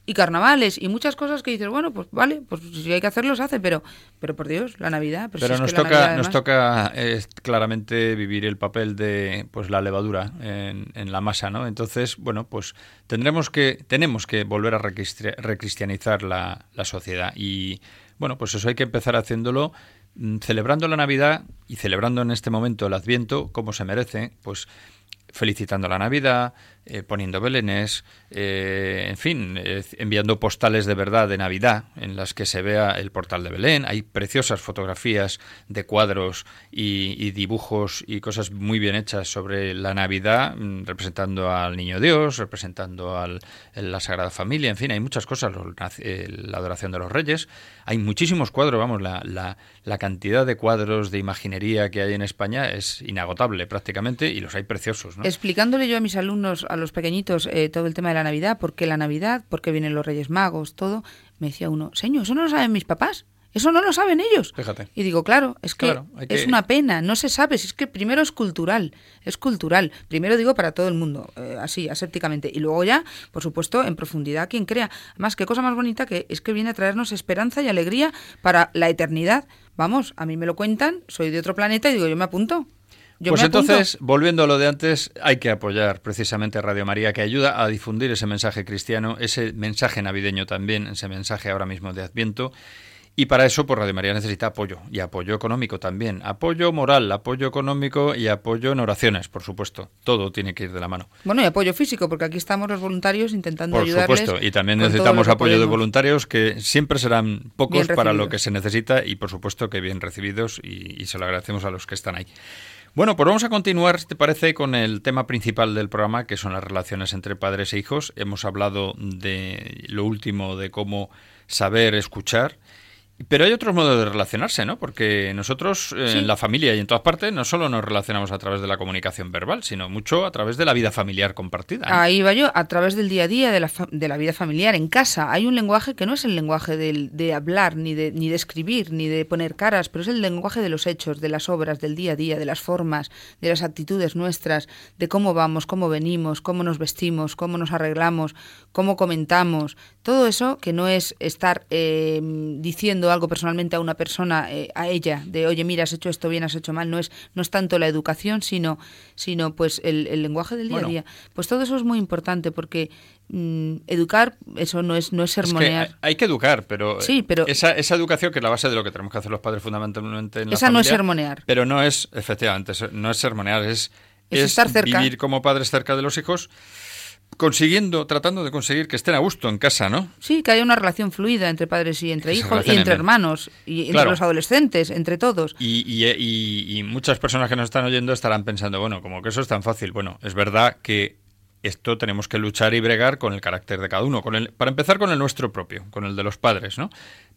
Speaker 3: y carnavales y muchas cosas que dices, bueno, pues vale, pues si hay que hacerlo se hace, pero pero por Dios, la Navidad.
Speaker 2: Pero, nos, toca, nos toca claramente vivir el papel de pues la levadura en, en, la masa, ¿no? Entonces, bueno, pues tendremos que tenemos que volver a recristianizar la, la sociedad y bueno, pues eso hay que empezar haciéndolo mm, celebrando la Navidad y celebrando en este momento el Adviento como se merece, pues felicitando la Navidad, eh, poniendo belenes, eh, en fin, eh, enviando postales de verdad de Navidad en las que se vea el portal de Belén. Hay preciosas fotografías de cuadros y, dibujos y cosas muy bien hechas sobre la Navidad, mm, representando al Niño Dios, representando a la Sagrada Familia, en fin, hay muchas cosas, la adoración de los reyes. Hay muchísimos cuadros, vamos, la, la, cantidad de cuadros de imaginería que hay en España es inagotable prácticamente y los hay preciosos.
Speaker 3: Explicándole yo a mis alumnos a los pequeñitos eh, todo el tema de la Navidad, por qué la Navidad, por qué vienen los Reyes Magos, todo, me decía uno, señor, ¿eso no lo saben mis papás? Eso no lo saben ellos.
Speaker 2: Fíjate.
Speaker 3: Y digo, claro, es que, es una pena, no se sabe, si es que primero es cultural, es cultural. Primero digo para todo el mundo, eh, así, asépticamente. Y luego ya, por supuesto, en profundidad, quien crea. Además, qué cosa más bonita que es que viene a traernos esperanza y alegría para la eternidad. Vamos, a mí me lo cuentan, soy de otro planeta y digo, yo me apunto
Speaker 2: pues entonces, volviendo a lo de antes, hay que apoyar precisamente a Radio María, que ayuda a difundir ese mensaje cristiano, ese mensaje navideño también, ese mensaje ahora mismo de Adviento. Y para eso, pues Radio María necesita apoyo, y apoyo económico también. Apoyo moral, apoyo económico y apoyo en oraciones, por supuesto. Todo tiene que ir de la mano.
Speaker 3: Bueno, y apoyo físico, porque aquí estamos los voluntarios intentando
Speaker 2: por
Speaker 3: ayudarles.
Speaker 2: Por supuesto, y también necesitamos apoyo de voluntarios, que siempre serán pocos para lo que se necesita, y por supuesto que bien recibidos, y, y se lo agradecemos a los que están ahí. Bueno, pues vamos a continuar, si te parece, con el tema principal del programa, que son las relaciones entre padres e hijos. Hemos hablado de lo último, de cómo saber escuchar pero hay otros modos de relacionarse, ¿no? Porque nosotros eh, en la familia y en todas partes no solo nos relacionamos a través de la comunicación verbal, sino mucho a través de la vida familiar compartida.
Speaker 3: Ahí va yo, a través del día a día de la, de la vida familiar. En casa hay un lenguaje que no es el lenguaje de, de hablar, ni de, ni de escribir, ni de poner caras, pero es el lenguaje de los hechos, de las obras, del día a día, de las formas, de las actitudes nuestras, de cómo vamos, cómo venimos, cómo nos vestimos, cómo nos arreglamos, cómo comentamos. Todo eso que no es estar eh, diciendo algo personalmente a una persona, eh, a ella, de oye, mira, has hecho esto bien, has hecho mal, no es, no es tanto la educación, sino, sino pues el, lenguaje del día a día. Pues todo eso es muy importante porque mm, educar, eso no es, no es sermonear.
Speaker 2: hay, que educar, pero,
Speaker 3: sí, pero
Speaker 2: esa, esa educación que es la base de lo que tenemos que hacer los padres fundamentalmente en la
Speaker 3: Esa no es sermonear.
Speaker 2: Pero no es, efectivamente, no es sermonear, es, es, estar cerca. vivir como padres cerca de los hijos consiguiendo, tratando de conseguir que estén a gusto en casa, ¿no?
Speaker 3: Sí, que haya una relación fluida entre padres y entre hijos, y entre hermanos, y entre los adolescentes, entre todos.
Speaker 2: Y, y, muchas personas que nos están oyendo estarán pensando, bueno, como que eso es tan fácil. Bueno, es verdad que esto tenemos que luchar y bregar con el carácter de cada uno. Con el, para empezar con el nuestro propio, con el de los padres, ¿no?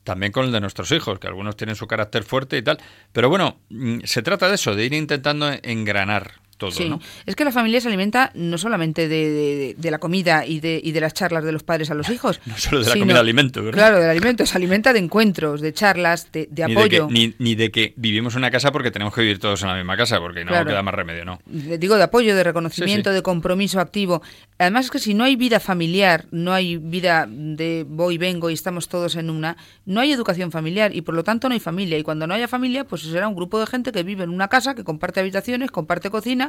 Speaker 2: También con el de nuestros hijos, que algunos tienen su carácter fuerte y tal. Pero bueno, mm, se trata de eso, de ir intentando engranar todo,
Speaker 3: Sí,
Speaker 2: ¿no?
Speaker 3: es que la familia se alimenta no solamente de, de- de la comida y de, y de las charlas de los padres a los hijos.
Speaker 2: No solo de la
Speaker 3: sino-
Speaker 2: comida alimento, ¿verdad?
Speaker 3: Claro, del alimento. Se alimenta de encuentros, de charlas, de, de
Speaker 2: Ni de, que,
Speaker 3: apoyo.
Speaker 2: ni, ni de que vivimos en una casa porque tenemos que vivir todos en la misma casa, porque no
Speaker 3: Claro.
Speaker 2: queda más remedio, ¿no?
Speaker 3: digo, de apoyo, de reconocimiento,
Speaker 2: Sí, sí.
Speaker 3: de compromiso activo. Además es que si no hay vida familiar, no hay vida de voy, vengo y estamos todos en una, no hay educación familiar y por lo tanto no hay familia. Y cuando no haya familia, pues será un grupo de gente que vive en una casa, que comparte habitaciones, comparte cocina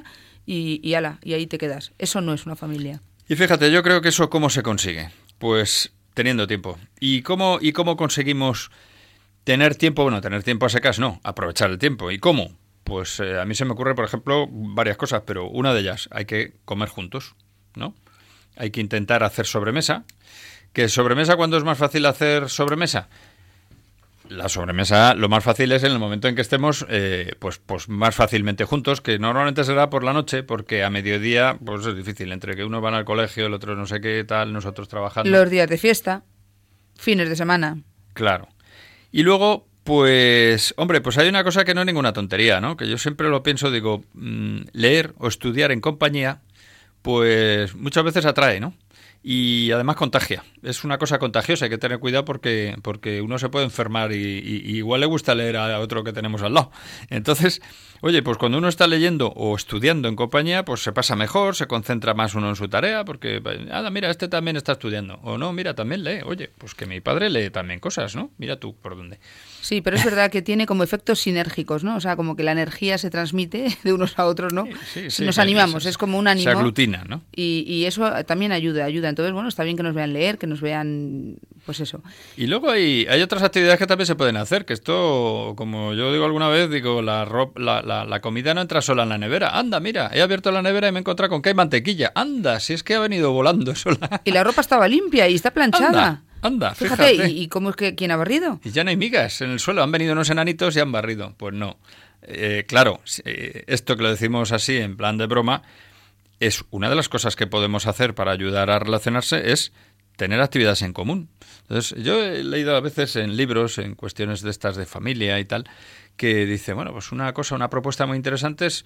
Speaker 3: y, ala, y ahí te quedas. Eso no es una familia.
Speaker 2: Y fíjate, yo creo que eso cómo se consigue. Pues teniendo tiempo. ¿Y cómo, y cómo conseguimos tener tiempo? Bueno, tener tiempo a secas, no, aprovechar el tiempo. ¿Y cómo? Pues eh, a mí se me ocurre, por ejemplo, varias cosas, pero una de ellas, hay que comer juntos, ¿no? Hay que intentar hacer sobremesa. ¿Que sobremesa cuándo es más fácil hacer sobremesa? La sobremesa, lo más fácil es en el momento en que estemos, eh, pues, pues más fácilmente juntos, que normalmente será por la noche, porque a mediodía, pues es difícil, entre que uno va al colegio, el otro no sé qué tal, nosotros trabajando.
Speaker 3: Los días de fiesta, fines de semana.
Speaker 2: Claro. Y luego, pues, hombre, pues hay una cosa que no es ninguna tontería, ¿no? Que yo siempre lo pienso, digo, mm, leer o estudiar en compañía, pues muchas veces atrae, ¿no? Y además contagia. Es una cosa contagiosa, hay que tener cuidado porque, porque uno se puede enfermar y, y- y igual le gusta leer a otro que tenemos al lado. Entonces, oye, pues cuando uno está leyendo o estudiando en compañía, pues se pasa mejor, se concentra más uno en su tarea, porque, ah, mira, este también está estudiando. O no, mira, también lee. Oye, pues que mi padre lee también cosas, ¿no? Mira tú por dónde.
Speaker 3: Sí, pero es verdad que tiene como efectos sinérgicos, ¿no? O sea, como que la energía se transmite de unos a otros, ¿no?
Speaker 2: Sí, sí,
Speaker 3: Nos
Speaker 2: sí,
Speaker 3: animamos, es como un
Speaker 2: Se
Speaker 3: ánimo.
Speaker 2: aglutina, ¿no?
Speaker 3: Y, y eso también ayuda, ayuda. Entonces, bueno, está bien que nos vean leer, que nos vean, pues eso.
Speaker 2: Y luego hay, hay otras actividades que también se pueden hacer, que esto, como yo digo alguna vez, digo, la, la, la, la comida no entra sola en la nevera. Anda, mira, he abierto la nevera y me he encontrado con que hay mantequilla. Anda, si es que ha venido volando sola.
Speaker 3: Y la ropa estaba limpia y está planchada.
Speaker 2: Anda, anda,
Speaker 3: Fíjate,
Speaker 2: fíjate.
Speaker 3: ¿y, y cómo es que quién ha barrido?
Speaker 2: Y ya no hay migas en el suelo. Han venido unos enanitos y han barrido. Pues no. Eh, claro, eh, esto que lo decimos así en plan de broma, es una de las cosas que podemos hacer para ayudar a relacionarse es tener actividades en común. Entonces, yo he leído a veces en libros, en cuestiones de estas de familia y tal, que dice, bueno, pues una cosa, una propuesta muy interesante es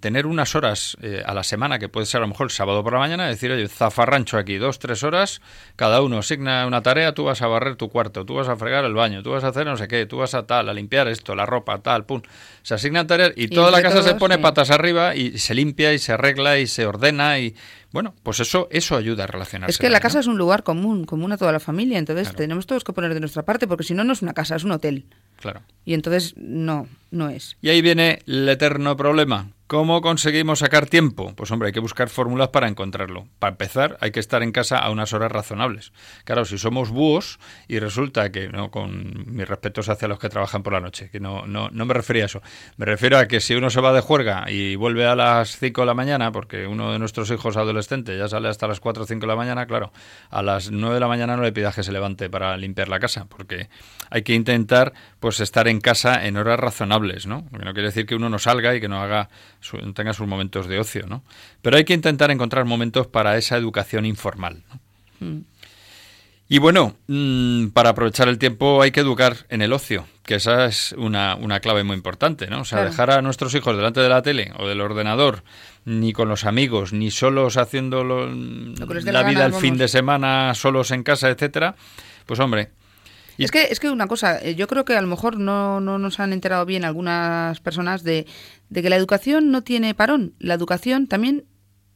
Speaker 2: tener unas horas eh, a la semana, que puede ser a lo mejor el sábado por la mañana, decir, oye, zafarrancho aquí, dos, tres horas, cada uno asigna una tarea, tú vas a barrer tu cuarto, tú vas a fregar el baño, tú vas a hacer no sé qué, tú vas a tal, a limpiar esto, la ropa, tal, pum. Se asignan tareas y, toda la casa se pone
Speaker 3: sí.
Speaker 2: patas arriba y se limpia y se arregla y se ordena y, bueno, pues eso, eso ayuda a relacionarse.
Speaker 3: Es que la casa
Speaker 2: ¿no?
Speaker 3: es un lugar común, común a toda la familia. Entonces,
Speaker 2: Claro.
Speaker 3: tenemos todos que poner de nuestra parte, porque si no, no es una casa, es un hotel.
Speaker 2: Claro.
Speaker 3: Y entonces, no, no es.
Speaker 2: Y ahí viene el eterno problema. ¿Cómo conseguimos sacar tiempo? Pues hombre, hay que buscar fórmulas para encontrarlo. Para empezar, hay que estar en casa a unas horas razonables. Claro, si somos búhos y resulta que, no, con mis respetos hacia los que trabajan por la noche, que no, no, no me refería a eso. Me refiero a que si uno se va de juerga y vuelve a las 5 de la mañana, porque uno de nuestros hijos adolescentes ya sale hasta las 4 o 5 de la mañana, claro, a las 9 de la mañana no le pidas que se levante para limpiar la casa, porque hay que intentar pues estar en casa en horas razonables, ¿no? Porque no quiere decir que uno no salga y que no haga su- tenga sus momentos de ocio, ¿no? Pero hay que intentar encontrar momentos para esa educación informal, ¿no?
Speaker 3: Mm.
Speaker 2: Y bueno, mm, para aprovechar el tiempo hay que educar en el ocio, que esa es una, una clave muy importante, ¿no? O sea,
Speaker 3: Claro.
Speaker 2: dejar a nuestros hijos delante de la tele o del ordenador, ni con los amigos, ni solos haciendo lo- la vida el fin de semana, solos en casa, etcétera, pues hombre,
Speaker 3: Es que, es que una cosa, eh, yo creo que a lo mejor no, no nos han enterado bien algunas personas de, de que la educación no tiene parón. La educación también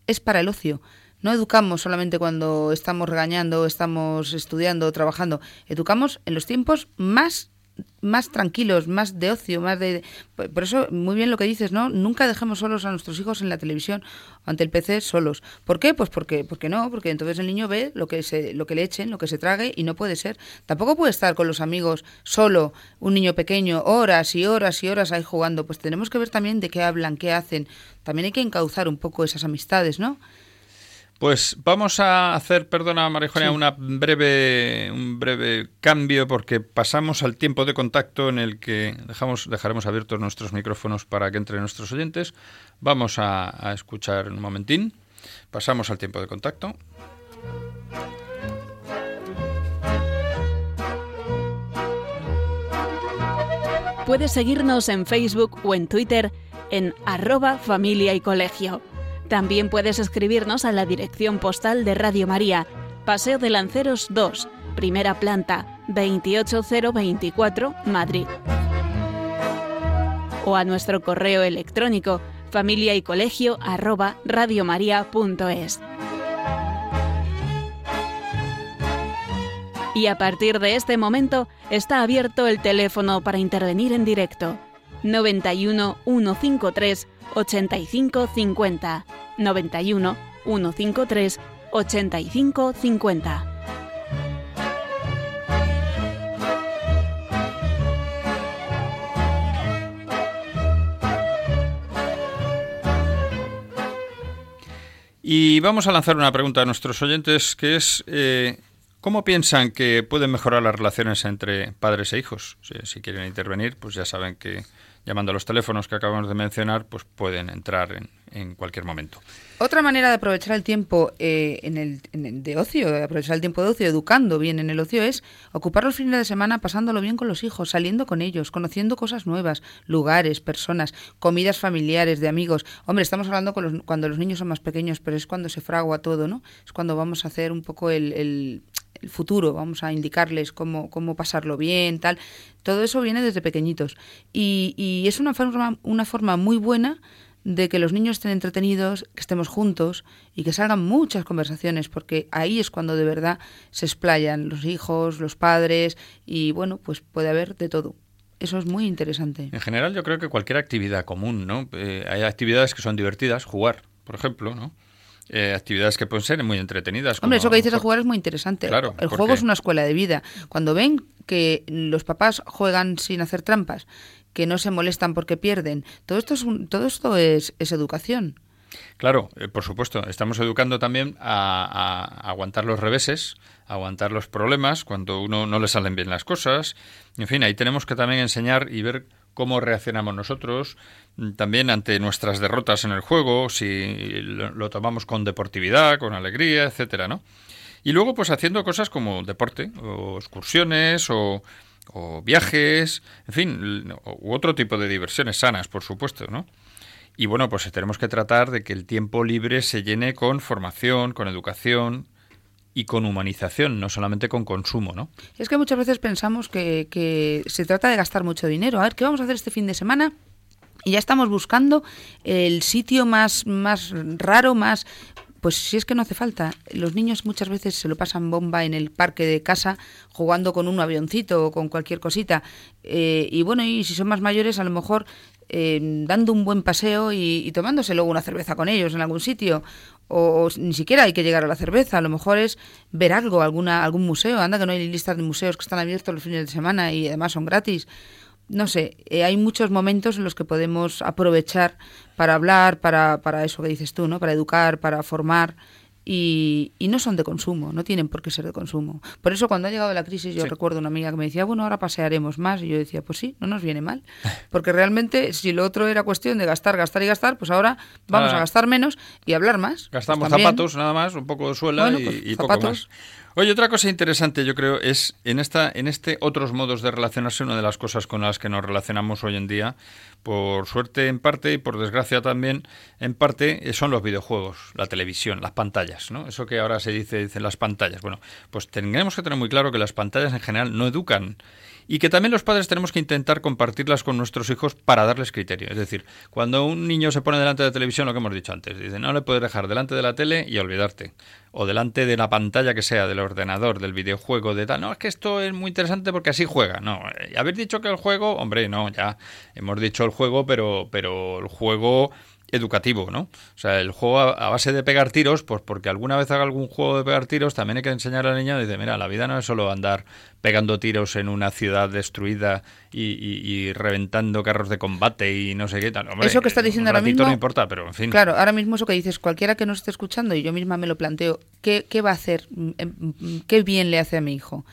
Speaker 3: es para el ocio. No educamos solamente cuando estamos regañando, estamos estudiando, trabajando. Educamos en los tiempos más más tranquilos, más de ocio, más de... Por por eso, muy bien lo que dices, ¿no? Nunca dejemos solos a nuestros hijos en la televisión, ante el PC, solos. ¿Por qué? Pues porque, porque no, porque entonces el niño ve lo que, se, lo que le echen, lo que se trague, y no puede ser. Tampoco puede estar con los amigos solo, un niño pequeño, horas y horas y horas ahí jugando. Pues tenemos que ver también de qué hablan, qué hacen. También hay que encauzar un poco esas amistades, ¿no?
Speaker 2: Pues vamos a hacer, perdona Marijonia,
Speaker 3: Sí.
Speaker 2: una breve, un breve cambio porque pasamos al tiempo de contacto en el que dejamos, dejaremos abiertos nuestros micrófonos para que entren nuestros oyentes. Vamos a, a escuchar un momentín. Pasamos al tiempo de contacto.
Speaker 5: Puedes seguirnos en Facebook o en Twitter en arroba familia y colegio. También puedes escribirnos a la dirección postal de Radio María, Paseo de Lanceros 2, primera planta, 28024, Madrid. O a nuestro correo electrónico familia arroba. Y a partir de este momento está abierto el teléfono para intervenir en directo. 91 153 85 50. 91 153 85 50.
Speaker 2: Y vamos a lanzar una pregunta a nuestros oyentes que es eh, ¿cómo piensan que pueden mejorar las relaciones entre padres e hijos? Si, quieren intervenir, pues ya saben que llamando a los teléfonos que acabamos de mencionar, pues pueden entrar en, en cualquier momento.
Speaker 3: Otra manera de aprovechar el tiempo eh, en el, de ocio, de aprovechar el tiempo de ocio, educando bien en el ocio, es ocupar los fines de semana pasándolo bien con los hijos, saliendo con ellos, conociendo cosas nuevas, lugares, personas, comidas familiares, de amigos. Hombre, estamos hablando con los, cuando los niños son más pequeños, pero es cuando se fragua todo, ¿no? Es cuando vamos a hacer un poco el, el, futuro, vamos a indicarles cómo, cómo pasarlo bien, tal. Todo eso viene desde pequeñitos. Y, y es una forma, una forma muy buena de que los niños estén entretenidos, que estemos juntos y que salgan muchas conversaciones, porque ahí es cuando de verdad se explayan los hijos, los padres y bueno, pues puede haber de todo. Eso es muy interesante.
Speaker 2: En general yo creo que cualquier actividad común, ¿no? Eh, hay actividades que son divertidas, jugar, por ejemplo, ¿no? Eh, actividades que pueden ser muy entretenidas.
Speaker 3: Hombre, eso que dices de jugar es muy interesante.
Speaker 2: Claro,
Speaker 3: el juego es una escuela de vida. Cuando ven que los papás juegan sin hacer trampas, que no se molestan porque pierden. Todo esto es, todo esto es, educación.
Speaker 2: Claro, eh, por supuesto. Estamos educando también a, aguantar los reveses, a aguantar los problemas cuando uno no le salen bien las cosas. En fin, ahí tenemos que también enseñar y ver cómo reaccionamos nosotros también ante nuestras derrotas en el juego, si lo, lo tomamos con deportividad, con alegría, etcétera, ¿no? Y luego, pues haciendo cosas como deporte, o excursiones, o o viajes, en fin, u otro tipo de diversiones sanas, por supuesto, ¿no? Y bueno, pues tenemos que tratar de que el tiempo libre se llene con formación, con educación y con humanización, no solamente con consumo, ¿no?
Speaker 3: Es que muchas veces pensamos que, que se trata de gastar mucho dinero. A ver, ¿qué vamos a hacer este fin de semana? y ya estamos buscando el sitio más, más raro, más, pues si es que no hace falta. Los niños muchas veces se lo pasan bomba en el parque de casa jugando con un avioncito o con cualquier cosita. Eh, y bueno, y si son más mayores, a lo mejor eh, dando un buen paseo y, tomándose luego una cerveza con ellos en algún sitio. O, ni siquiera hay que llegar a la cerveza, a lo mejor es ver algo, alguna, algún museo. Anda que no hay listas de museos que están abiertos los fines de semana y además son gratis no sé, eh, hay muchos momentos en los que podemos aprovechar para hablar, para, para eso que dices tú, ¿no? Para educar, para formar. Y, y, no son de consumo, no tienen por qué ser de consumo. Por eso cuando ha llegado la crisis yo recuerdo una amiga que me decía, bueno, ahora pasearemos más. Y yo decía, pues sí, no nos viene mal. Porque realmente si lo otro era cuestión de gastar, gastar y gastar, pues ahora vamos a gastar menos y hablar más.
Speaker 2: Gastamos pues zapatos nada más, un poco de suela y, pues y poco más. Oye, otra cosa interesante yo creo es en esta en este otros modos de relacionarse una de las cosas con las que nos relacionamos hoy en día, por suerte en parte y por desgracia también en parte son los videojuegos, la televisión, las pantallas, ¿no? Eso que ahora se dice dicen las pantallas. Bueno, pues tenemos que tener muy claro que las pantallas en general no educan y que también los padres tenemos que intentar compartirlas con nuestros hijos para darles criterio. Es decir, cuando un niño se pone delante de la televisión, lo que hemos dicho antes, dice, no le puedes dejar delante de la tele y olvidarte. O delante de la pantalla que sea, del ordenador, del videojuego, de tal. No, es que esto es muy interesante porque así juega. No, eh, haber dicho que el juego, hombre, no, ya hemos dicho el juego, pero, pero el juego educativo, ¿no? O sea, el juego a, base de pegar tiros, pues porque alguna vez haga algún juego de pegar tiros, también hay que enseñar al niño, dice, mira, la vida no es solo andar pegando tiros en una ciudad destruida y, reventando carros de combate y no sé qué tal.
Speaker 3: eso que está diciendo ahora mismo...
Speaker 2: no importa, pero en fin.
Speaker 3: Claro, ahora mismo eso que dices, cualquiera que nos esté escuchando, y yo misma me lo planteo, ¿qué, qué va a hacer? Mm, em, mm, ¿Qué bien le hace a mi hijo?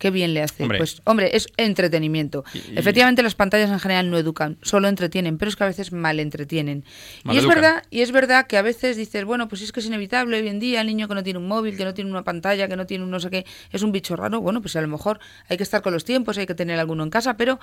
Speaker 3: Qué bien le hace.
Speaker 2: Hombre.
Speaker 3: Pues, hombre, es entretenimiento.
Speaker 2: Y- y-
Speaker 3: Efectivamente, las pantallas en general no educan, solo entretienen, pero es que a veces mal entretienen. y es verdad, y es verdad que a veces dices, bueno, pues es que es inevitable hoy en día, el niño que no tiene un móvil, que no tiene una pantalla, que no tiene un no sé qué, es un bicho raro. Bueno, pues a lo mejor hay que estar con los tiempos, hay que tener alguno en casa, pero,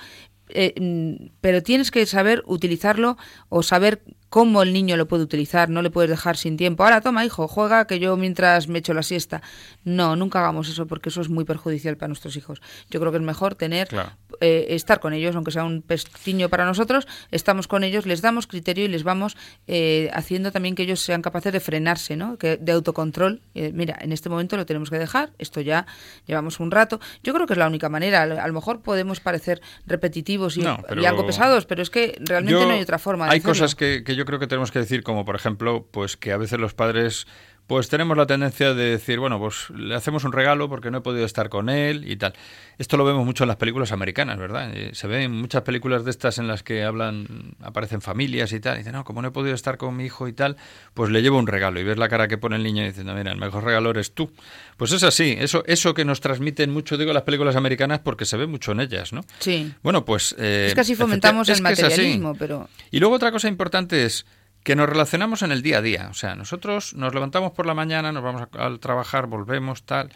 Speaker 3: eh, mm, pero tienes que saber utilizarlo o saber cómo el niño lo puede utilizar, no le puedes dejar sin tiempo. Ahora toma, hijo, juega que yo mientras me echo la siesta. No, nunca hagamos eso porque eso es muy perjudicial para nuestros hijos. Yo creo que es mejor tener
Speaker 2: Claro.
Speaker 3: eh, estar con ellos, aunque sea un pestiño para nosotros, estamos con ellos, les damos criterio y les vamos eh, haciendo también que ellos sean capaces de frenarse, ¿no? Que, de autocontrol. Eh, mira, en este momento lo tenemos que dejar, esto ya llevamos un rato. Yo creo que es la única manera. A lo, mejor podemos parecer repetitivos y,
Speaker 2: No, pero-
Speaker 3: y algo pesados, pero es que realmente no hay otra forma. de
Speaker 2: Hay
Speaker 3: hacerlo.
Speaker 2: cosas que, que yo creo que tenemos que decir, como por ejemplo, pues que a veces los padres pues tenemos la tendencia de decir, bueno, pues le hacemos un regalo porque no he podido estar con él y tal. Esto lo vemos mucho en las películas americanas, ¿verdad? Eh, Se ven muchas películas de estas en las que hablan, aparecen familias y tal. Y dicen, no, como no he podido estar con mi hijo y tal, pues le llevo un regalo. Y ves la cara que pone el niño diciendo, mira, el mejor regalo eres tú. Pues es así, eso, eso que nos transmiten mucho, digo, las películas americanas porque se ve mucho en ellas, ¿no?
Speaker 3: Sí.
Speaker 2: Bueno, pues... eh,
Speaker 3: es que así fomentamos el materialismo, pero...
Speaker 2: Y luego otra cosa importante es que nos relacionamos en el día a día. O sea, nosotros nos levantamos por la mañana, nos vamos a- al trabajar, volvemos, tal.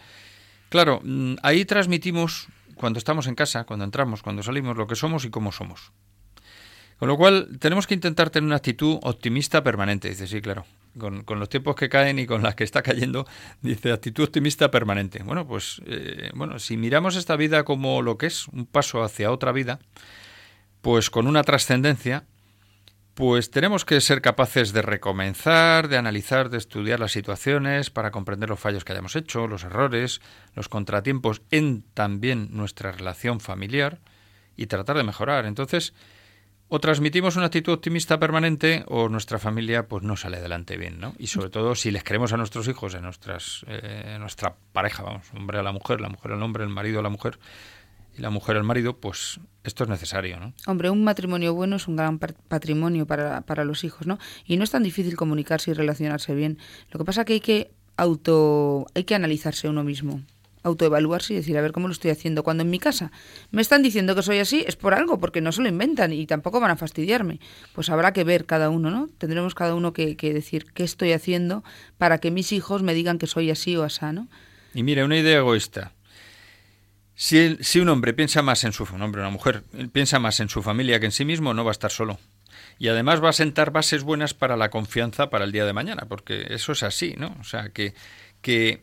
Speaker 2: Claro, mm, ahí transmitimos cuando estamos en casa, cuando entramos, cuando salimos, lo que somos y cómo somos. Con lo cual, tenemos que intentar tener una actitud optimista permanente. Dice, sí, claro. Con, con los tiempos que caen y con las que está cayendo, dice actitud optimista permanente. Bueno, pues, eh, bueno, si miramos esta vida como lo que es, un paso hacia otra vida, pues con una trascendencia, pues tenemos que ser capaces de recomenzar, de analizar, de estudiar las situaciones para comprender los fallos que hayamos hecho, los errores, los contratiempos en también nuestra relación familiar y tratar de mejorar. Entonces, o transmitimos una actitud optimista permanente o nuestra familia pues no sale adelante bien, ¿no? Y sobre todo si les queremos a nuestros hijos, a nuestras, eh, nuestra pareja, vamos, hombre a la mujer, la mujer al hombre, el marido a la mujer y la mujer al marido, pues esto es necesario, ¿no?
Speaker 3: Hombre, un matrimonio bueno es un gran patrimonio para, para los hijos, ¿no? Y no es tan difícil comunicarse y relacionarse bien. Lo que pasa que hay que auto, hay que analizarse uno mismo, autoevaluarse y decir, a ver cómo lo estoy haciendo. Cuando en mi casa me están diciendo que soy así, es por algo, porque no se lo inventan y tampoco van a fastidiarme. Pues habrá que ver cada uno, ¿no? Tendremos cada uno que, que decir qué estoy haciendo para que mis hijos me digan que soy así o asá, ¿no?
Speaker 2: Y mira, una idea egoísta. Si, un hombre piensa más en su un hombre una mujer piensa más en su familia que en sí mismo, no va a estar solo. Y además va a sentar bases buenas para la confianza para el día de mañana, porque eso es así, ¿no? O sea, que, que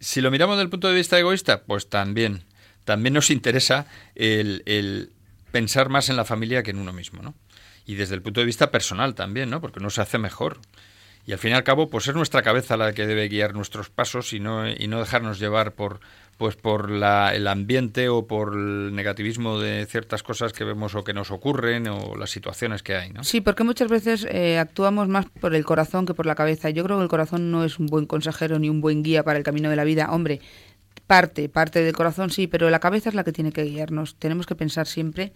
Speaker 2: si lo miramos desde el punto de vista egoísta, pues también, también nos interesa el, el pensar más en la familia que en uno mismo, ¿no? Y desde el punto de vista personal también, ¿no? Porque uno se hace mejor. Y al fin y al cabo, pues es nuestra cabeza la que debe guiar nuestros pasos y no, y no dejarnos llevar por, pues por la, el ambiente o por el negativismo de ciertas cosas que vemos o que nos ocurren o las situaciones que hay, ¿no?
Speaker 3: Sí, porque muchas veces eh, actuamos más por el corazón que por la cabeza. Yo creo que el corazón no es un buen consejero ni un buen guía para el camino de la vida. Hombre, parte, parte del corazón sí, pero la cabeza es la que tiene que guiarnos. Tenemos que pensar siempre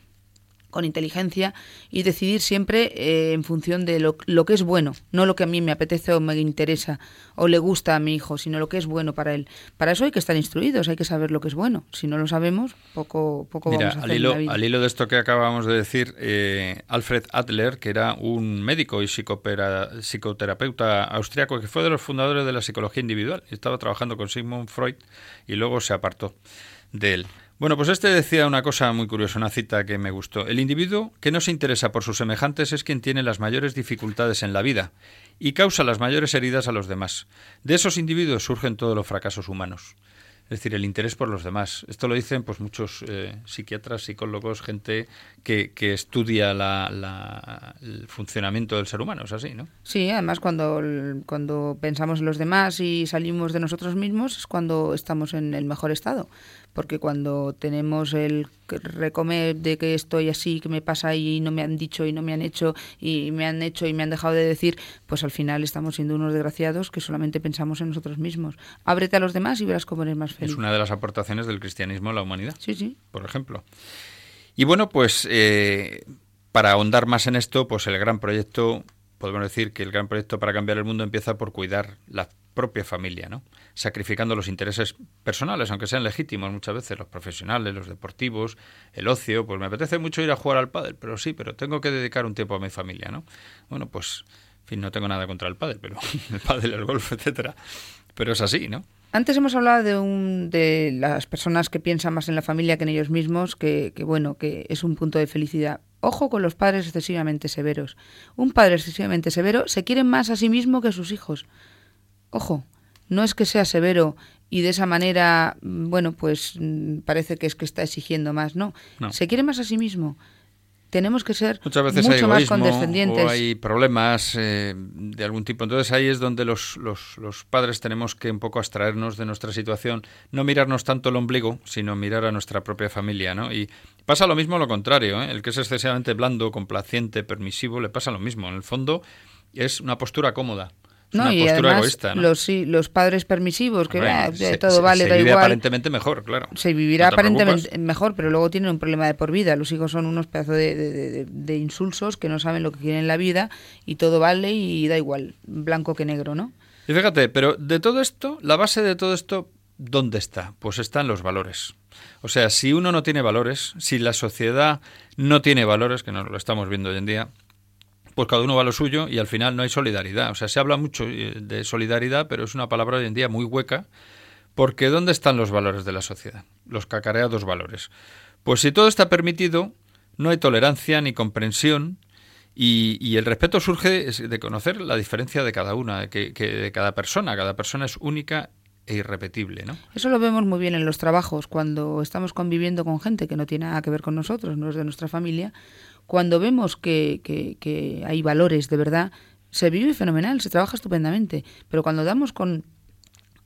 Speaker 3: con inteligencia y decidir siempre eh, en función de lo, lo que es bueno, no lo que a mí me apetece o me interesa o le gusta a mi hijo, sino lo que es bueno para él. Para eso hay que estar instruidos, hay que saber lo que es bueno. Si no lo sabemos, poco, poco
Speaker 2: Mira,
Speaker 3: vamos a hacer
Speaker 2: al hilo,
Speaker 3: en la vida.
Speaker 2: al hilo de esto que acabamos de decir, eh, Alfred Adler, que era un médico y psicopera- psicoterapeuta austriaco, que fue de los fundadores de la psicología individual, estaba trabajando con Sigmund Freud y luego se apartó de él. Bueno, pues este decía una cosa muy curiosa, una cita que me gustó. El individuo que no se interesa por sus semejantes es quien tiene las mayores dificultades en la vida y causa las mayores heridas a los demás. De esos individuos surgen todos los fracasos humanos. Es decir, el interés por los demás. Esto lo dicen pues muchos eh, psiquiatras, psicólogos, gente que, estudia la- el funcionamiento del ser humano. Es así, ¿no?
Speaker 3: Sí, además cuando, cuando pensamos en los demás y salimos de nosotros mismos es cuando estamos en el mejor estado. Porque cuando tenemos el que- recomer de que estoy así, que me pasa y no me han dicho y no me han hecho y me han hecho y me han dejado de decir, pues al final estamos siendo unos desgraciados que solamente pensamos en nosotros mismos. Ábrete a los demás y verás cómo eres más feliz.
Speaker 2: Es una de las aportaciones del cristianismo a la humanidad.
Speaker 3: Sí, sí.
Speaker 2: por ejemplo. Y bueno, pues eh, para ahondar más en esto, pues el gran proyecto, podemos decir que el gran proyecto para cambiar el mundo empieza por cuidar las propia familia, ¿no? Sacrificando los intereses personales, aunque sean legítimos muchas veces, los profesionales, los deportivos, el ocio, pues me apetece mucho ir a jugar al pádel, pero sí, pero tengo que dedicar un tiempo a mi familia, ¿no? Bueno, pues, fin, no tengo nada contra el pádel, pero el pádel, el golf, etcétera. Pero es así, ¿no?
Speaker 3: Antes hemos hablado de, un, de las personas que piensan más en la familia que en ellos mismos, que, que, bueno, que es un punto de felicidad. Ojo con los padres excesivamente severos. Un padre excesivamente severo se quiere más a sí mismo que a sus hijos. Ojo, no es que sea severo y de esa manera, bueno, pues mm, parece que es que está exigiendo más, no.
Speaker 2: No.
Speaker 3: Se quiere más a sí mismo. Tenemos que ser
Speaker 2: Muchas veces
Speaker 3: mucho
Speaker 2: hay
Speaker 3: más condescendientes.
Speaker 2: o hay problemas eh, de algún tipo. Entonces ahí es donde los, los, los padres tenemos que un poco abstraernos de nuestra situación, no mirarnos tanto el ombligo, sino mirar a nuestra propia familia, ¿no? Y pasa lo mismo lo contrario, ¿eh? el que es excesivamente blando, complaciente, permisivo, le pasa lo mismo. En el fondo es una postura cómoda.
Speaker 3: No,
Speaker 2: una
Speaker 3: y
Speaker 2: postura
Speaker 3: además
Speaker 2: egoísta, ¿no?
Speaker 3: los, sí, los padres permisivos, que ah,
Speaker 2: se-
Speaker 3: todo
Speaker 2: se-
Speaker 3: vale,
Speaker 2: se
Speaker 3: da
Speaker 2: vive
Speaker 3: igual.
Speaker 2: aparentemente mejor, claro.
Speaker 3: Se vivirá
Speaker 2: ¿No te
Speaker 3: aparentemente
Speaker 2: preocupas?
Speaker 3: mejor, pero luego tienen un problema de por vida. Los hijos son unos pedazos de, de- de- de insulsos que no saben lo que quieren en la vida y todo vale y da igual, blanco que negro, ¿no?
Speaker 2: Y fíjate, pero de todo esto, la base de todo esto, ¿dónde está? Pues está en los valores. O sea, si uno no tiene valores, si la sociedad no tiene valores, que no lo estamos viendo hoy en día, pues cada uno va a lo suyo y al final no hay solidaridad. O sea, se habla mucho eh, de solidaridad, pero es una palabra hoy en día muy hueca, porque ¿dónde están los valores de la sociedad? Los cacareados valores. Pues si todo está permitido, no hay tolerancia ni comprensión y, el respeto surge de conocer la diferencia de cada una, que, que de cada persona. Cada persona es única e irrepetible, ¿no?
Speaker 3: Eso lo vemos muy bien en los trabajos, cuando estamos conviviendo con gente que no tiene nada que ver con nosotros, no es de nuestra familia, cuando vemos que, que- que hay valores de verdad, se vive fenomenal, se trabaja estupendamente, pero cuando damos con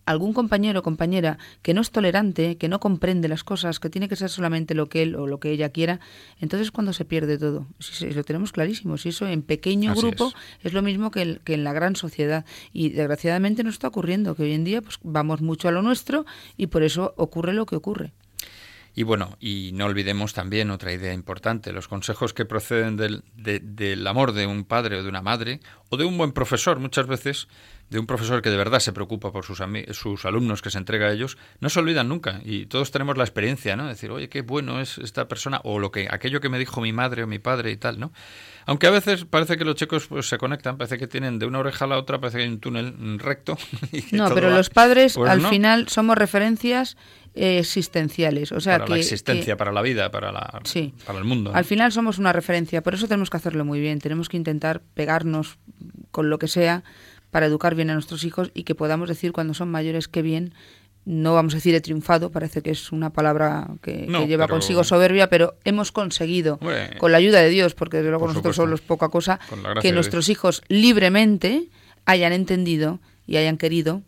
Speaker 3: algún compañero o compañera que no es tolerante, que no comprende las cosas, que tiene que ser solamente lo que él o lo que ella quiera, entonces es cuando se pierde todo. Si, si lo tenemos clarísimo, si eso en pequeño
Speaker 2: Así
Speaker 3: grupo
Speaker 2: es.
Speaker 3: es. lo mismo que, el- que en la gran sociedad. Y desgraciadamente nos está ocurriendo que hoy en día pues, vamos mucho a lo nuestro y por eso ocurre lo que ocurre.
Speaker 2: Y bueno, y no olvidemos también otra idea importante, los consejos que proceden del, de- del amor de un padre o de una madre, o de un buen profesor, muchas veces, de un profesor que de verdad se preocupa por sus, sus alumnos, que se entrega a ellos, no se olvidan nunca. Y todos tenemos la experiencia, ¿no? Decir, oye, qué bueno es esta persona, o lo que, aquello que me dijo mi madre o mi padre y tal, ¿no? Aunque a veces parece que los chicos pues, se conectan, parece que tienen de una oreja a la otra, parece que hay un túnel recto. y
Speaker 3: No, pero
Speaker 2: va-
Speaker 3: los padres
Speaker 2: Pues
Speaker 3: al
Speaker 2: no.
Speaker 3: final somos referencias existenciales. O sea,
Speaker 2: para
Speaker 3: que,
Speaker 2: la existencia,
Speaker 3: que-
Speaker 2: para la vida, para, la,
Speaker 3: Sí.
Speaker 2: para el mundo. ¿no?
Speaker 3: Al final somos una referencia, por eso tenemos que hacerlo muy bien. Tenemos que intentar pegarnos con lo que sea para educar bien a nuestros hijos y que podamos decir cuando son mayores qué bien. No vamos a decir he triunfado, parece que es una palabra que,
Speaker 2: No,
Speaker 3: que lleva
Speaker 2: pero-
Speaker 3: consigo soberbia, pero hemos conseguido, con la ayuda de Dios, porque desde luego
Speaker 2: por
Speaker 3: nosotros
Speaker 2: supuesto.
Speaker 3: somos poca cosa, que nuestros hijos libremente hayan entendido y hayan querido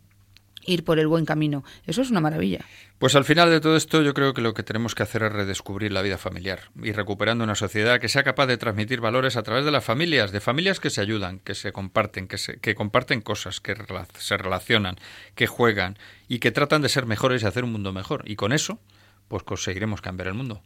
Speaker 3: ir por el buen camino. Eso es una maravilla.
Speaker 2: Pues al final de todo esto yo creo que lo que tenemos que hacer es redescubrir la vida familiar y recuperando una sociedad que sea capaz de transmitir valores a través de las familias, de familias que se ayudan, que se comparten, que, se, que comparten cosas, que se relacionan, que juegan y que tratan de ser mejores y hacer un mundo mejor. Y con eso, pues conseguiremos cambiar el mundo.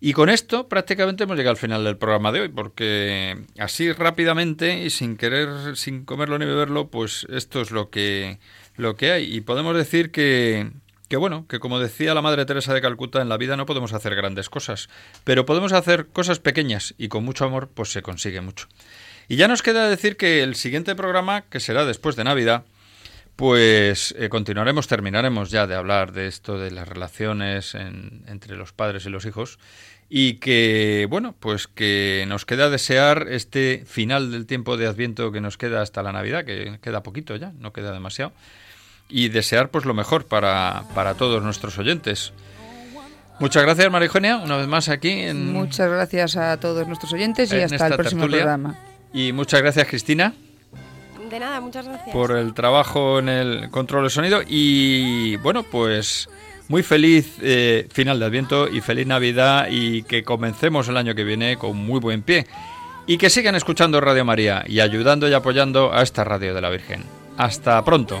Speaker 2: Y con esto prácticamente hemos llegado al final del programa de hoy, porque así rápidamente y sin querer, sin comerlo ni beberlo, pues esto es lo que, lo que hay. Y podemos decir que, que bueno, que como decía la Madre Teresa de Calcuta, en la vida no podemos hacer grandes cosas, pero podemos hacer cosas pequeñas y con mucho amor pues se consigue mucho. Y ya nos queda decir que el siguiente programa, que será después de Navidad, pues eh, continuaremos, terminaremos ya de hablar de esto de las relaciones en- entre los padres y los hijos y que, bueno, pues que nos queda desear este final del tiempo de Adviento que nos queda hasta la Navidad, que queda poquito ya, no queda demasiado, y desear pues lo mejor para, para todos nuestros oyentes. Muchas gracias, María Eugenia, una vez más aquí en,
Speaker 3: Muchas gracias a todos nuestros oyentes y hasta el próximo
Speaker 2: tertulia.
Speaker 3: programa.
Speaker 2: y muchas gracias, Cristina.
Speaker 4: De nada, muchas gracias.
Speaker 2: por el trabajo en el control de sonido y bueno pues muy feliz eh, final de Adviento y feliz Navidad y que comencemos el año que viene con muy buen pie y que sigan escuchando Radio María y ayudando y apoyando a esta radio de la Virgen. Hasta pronto.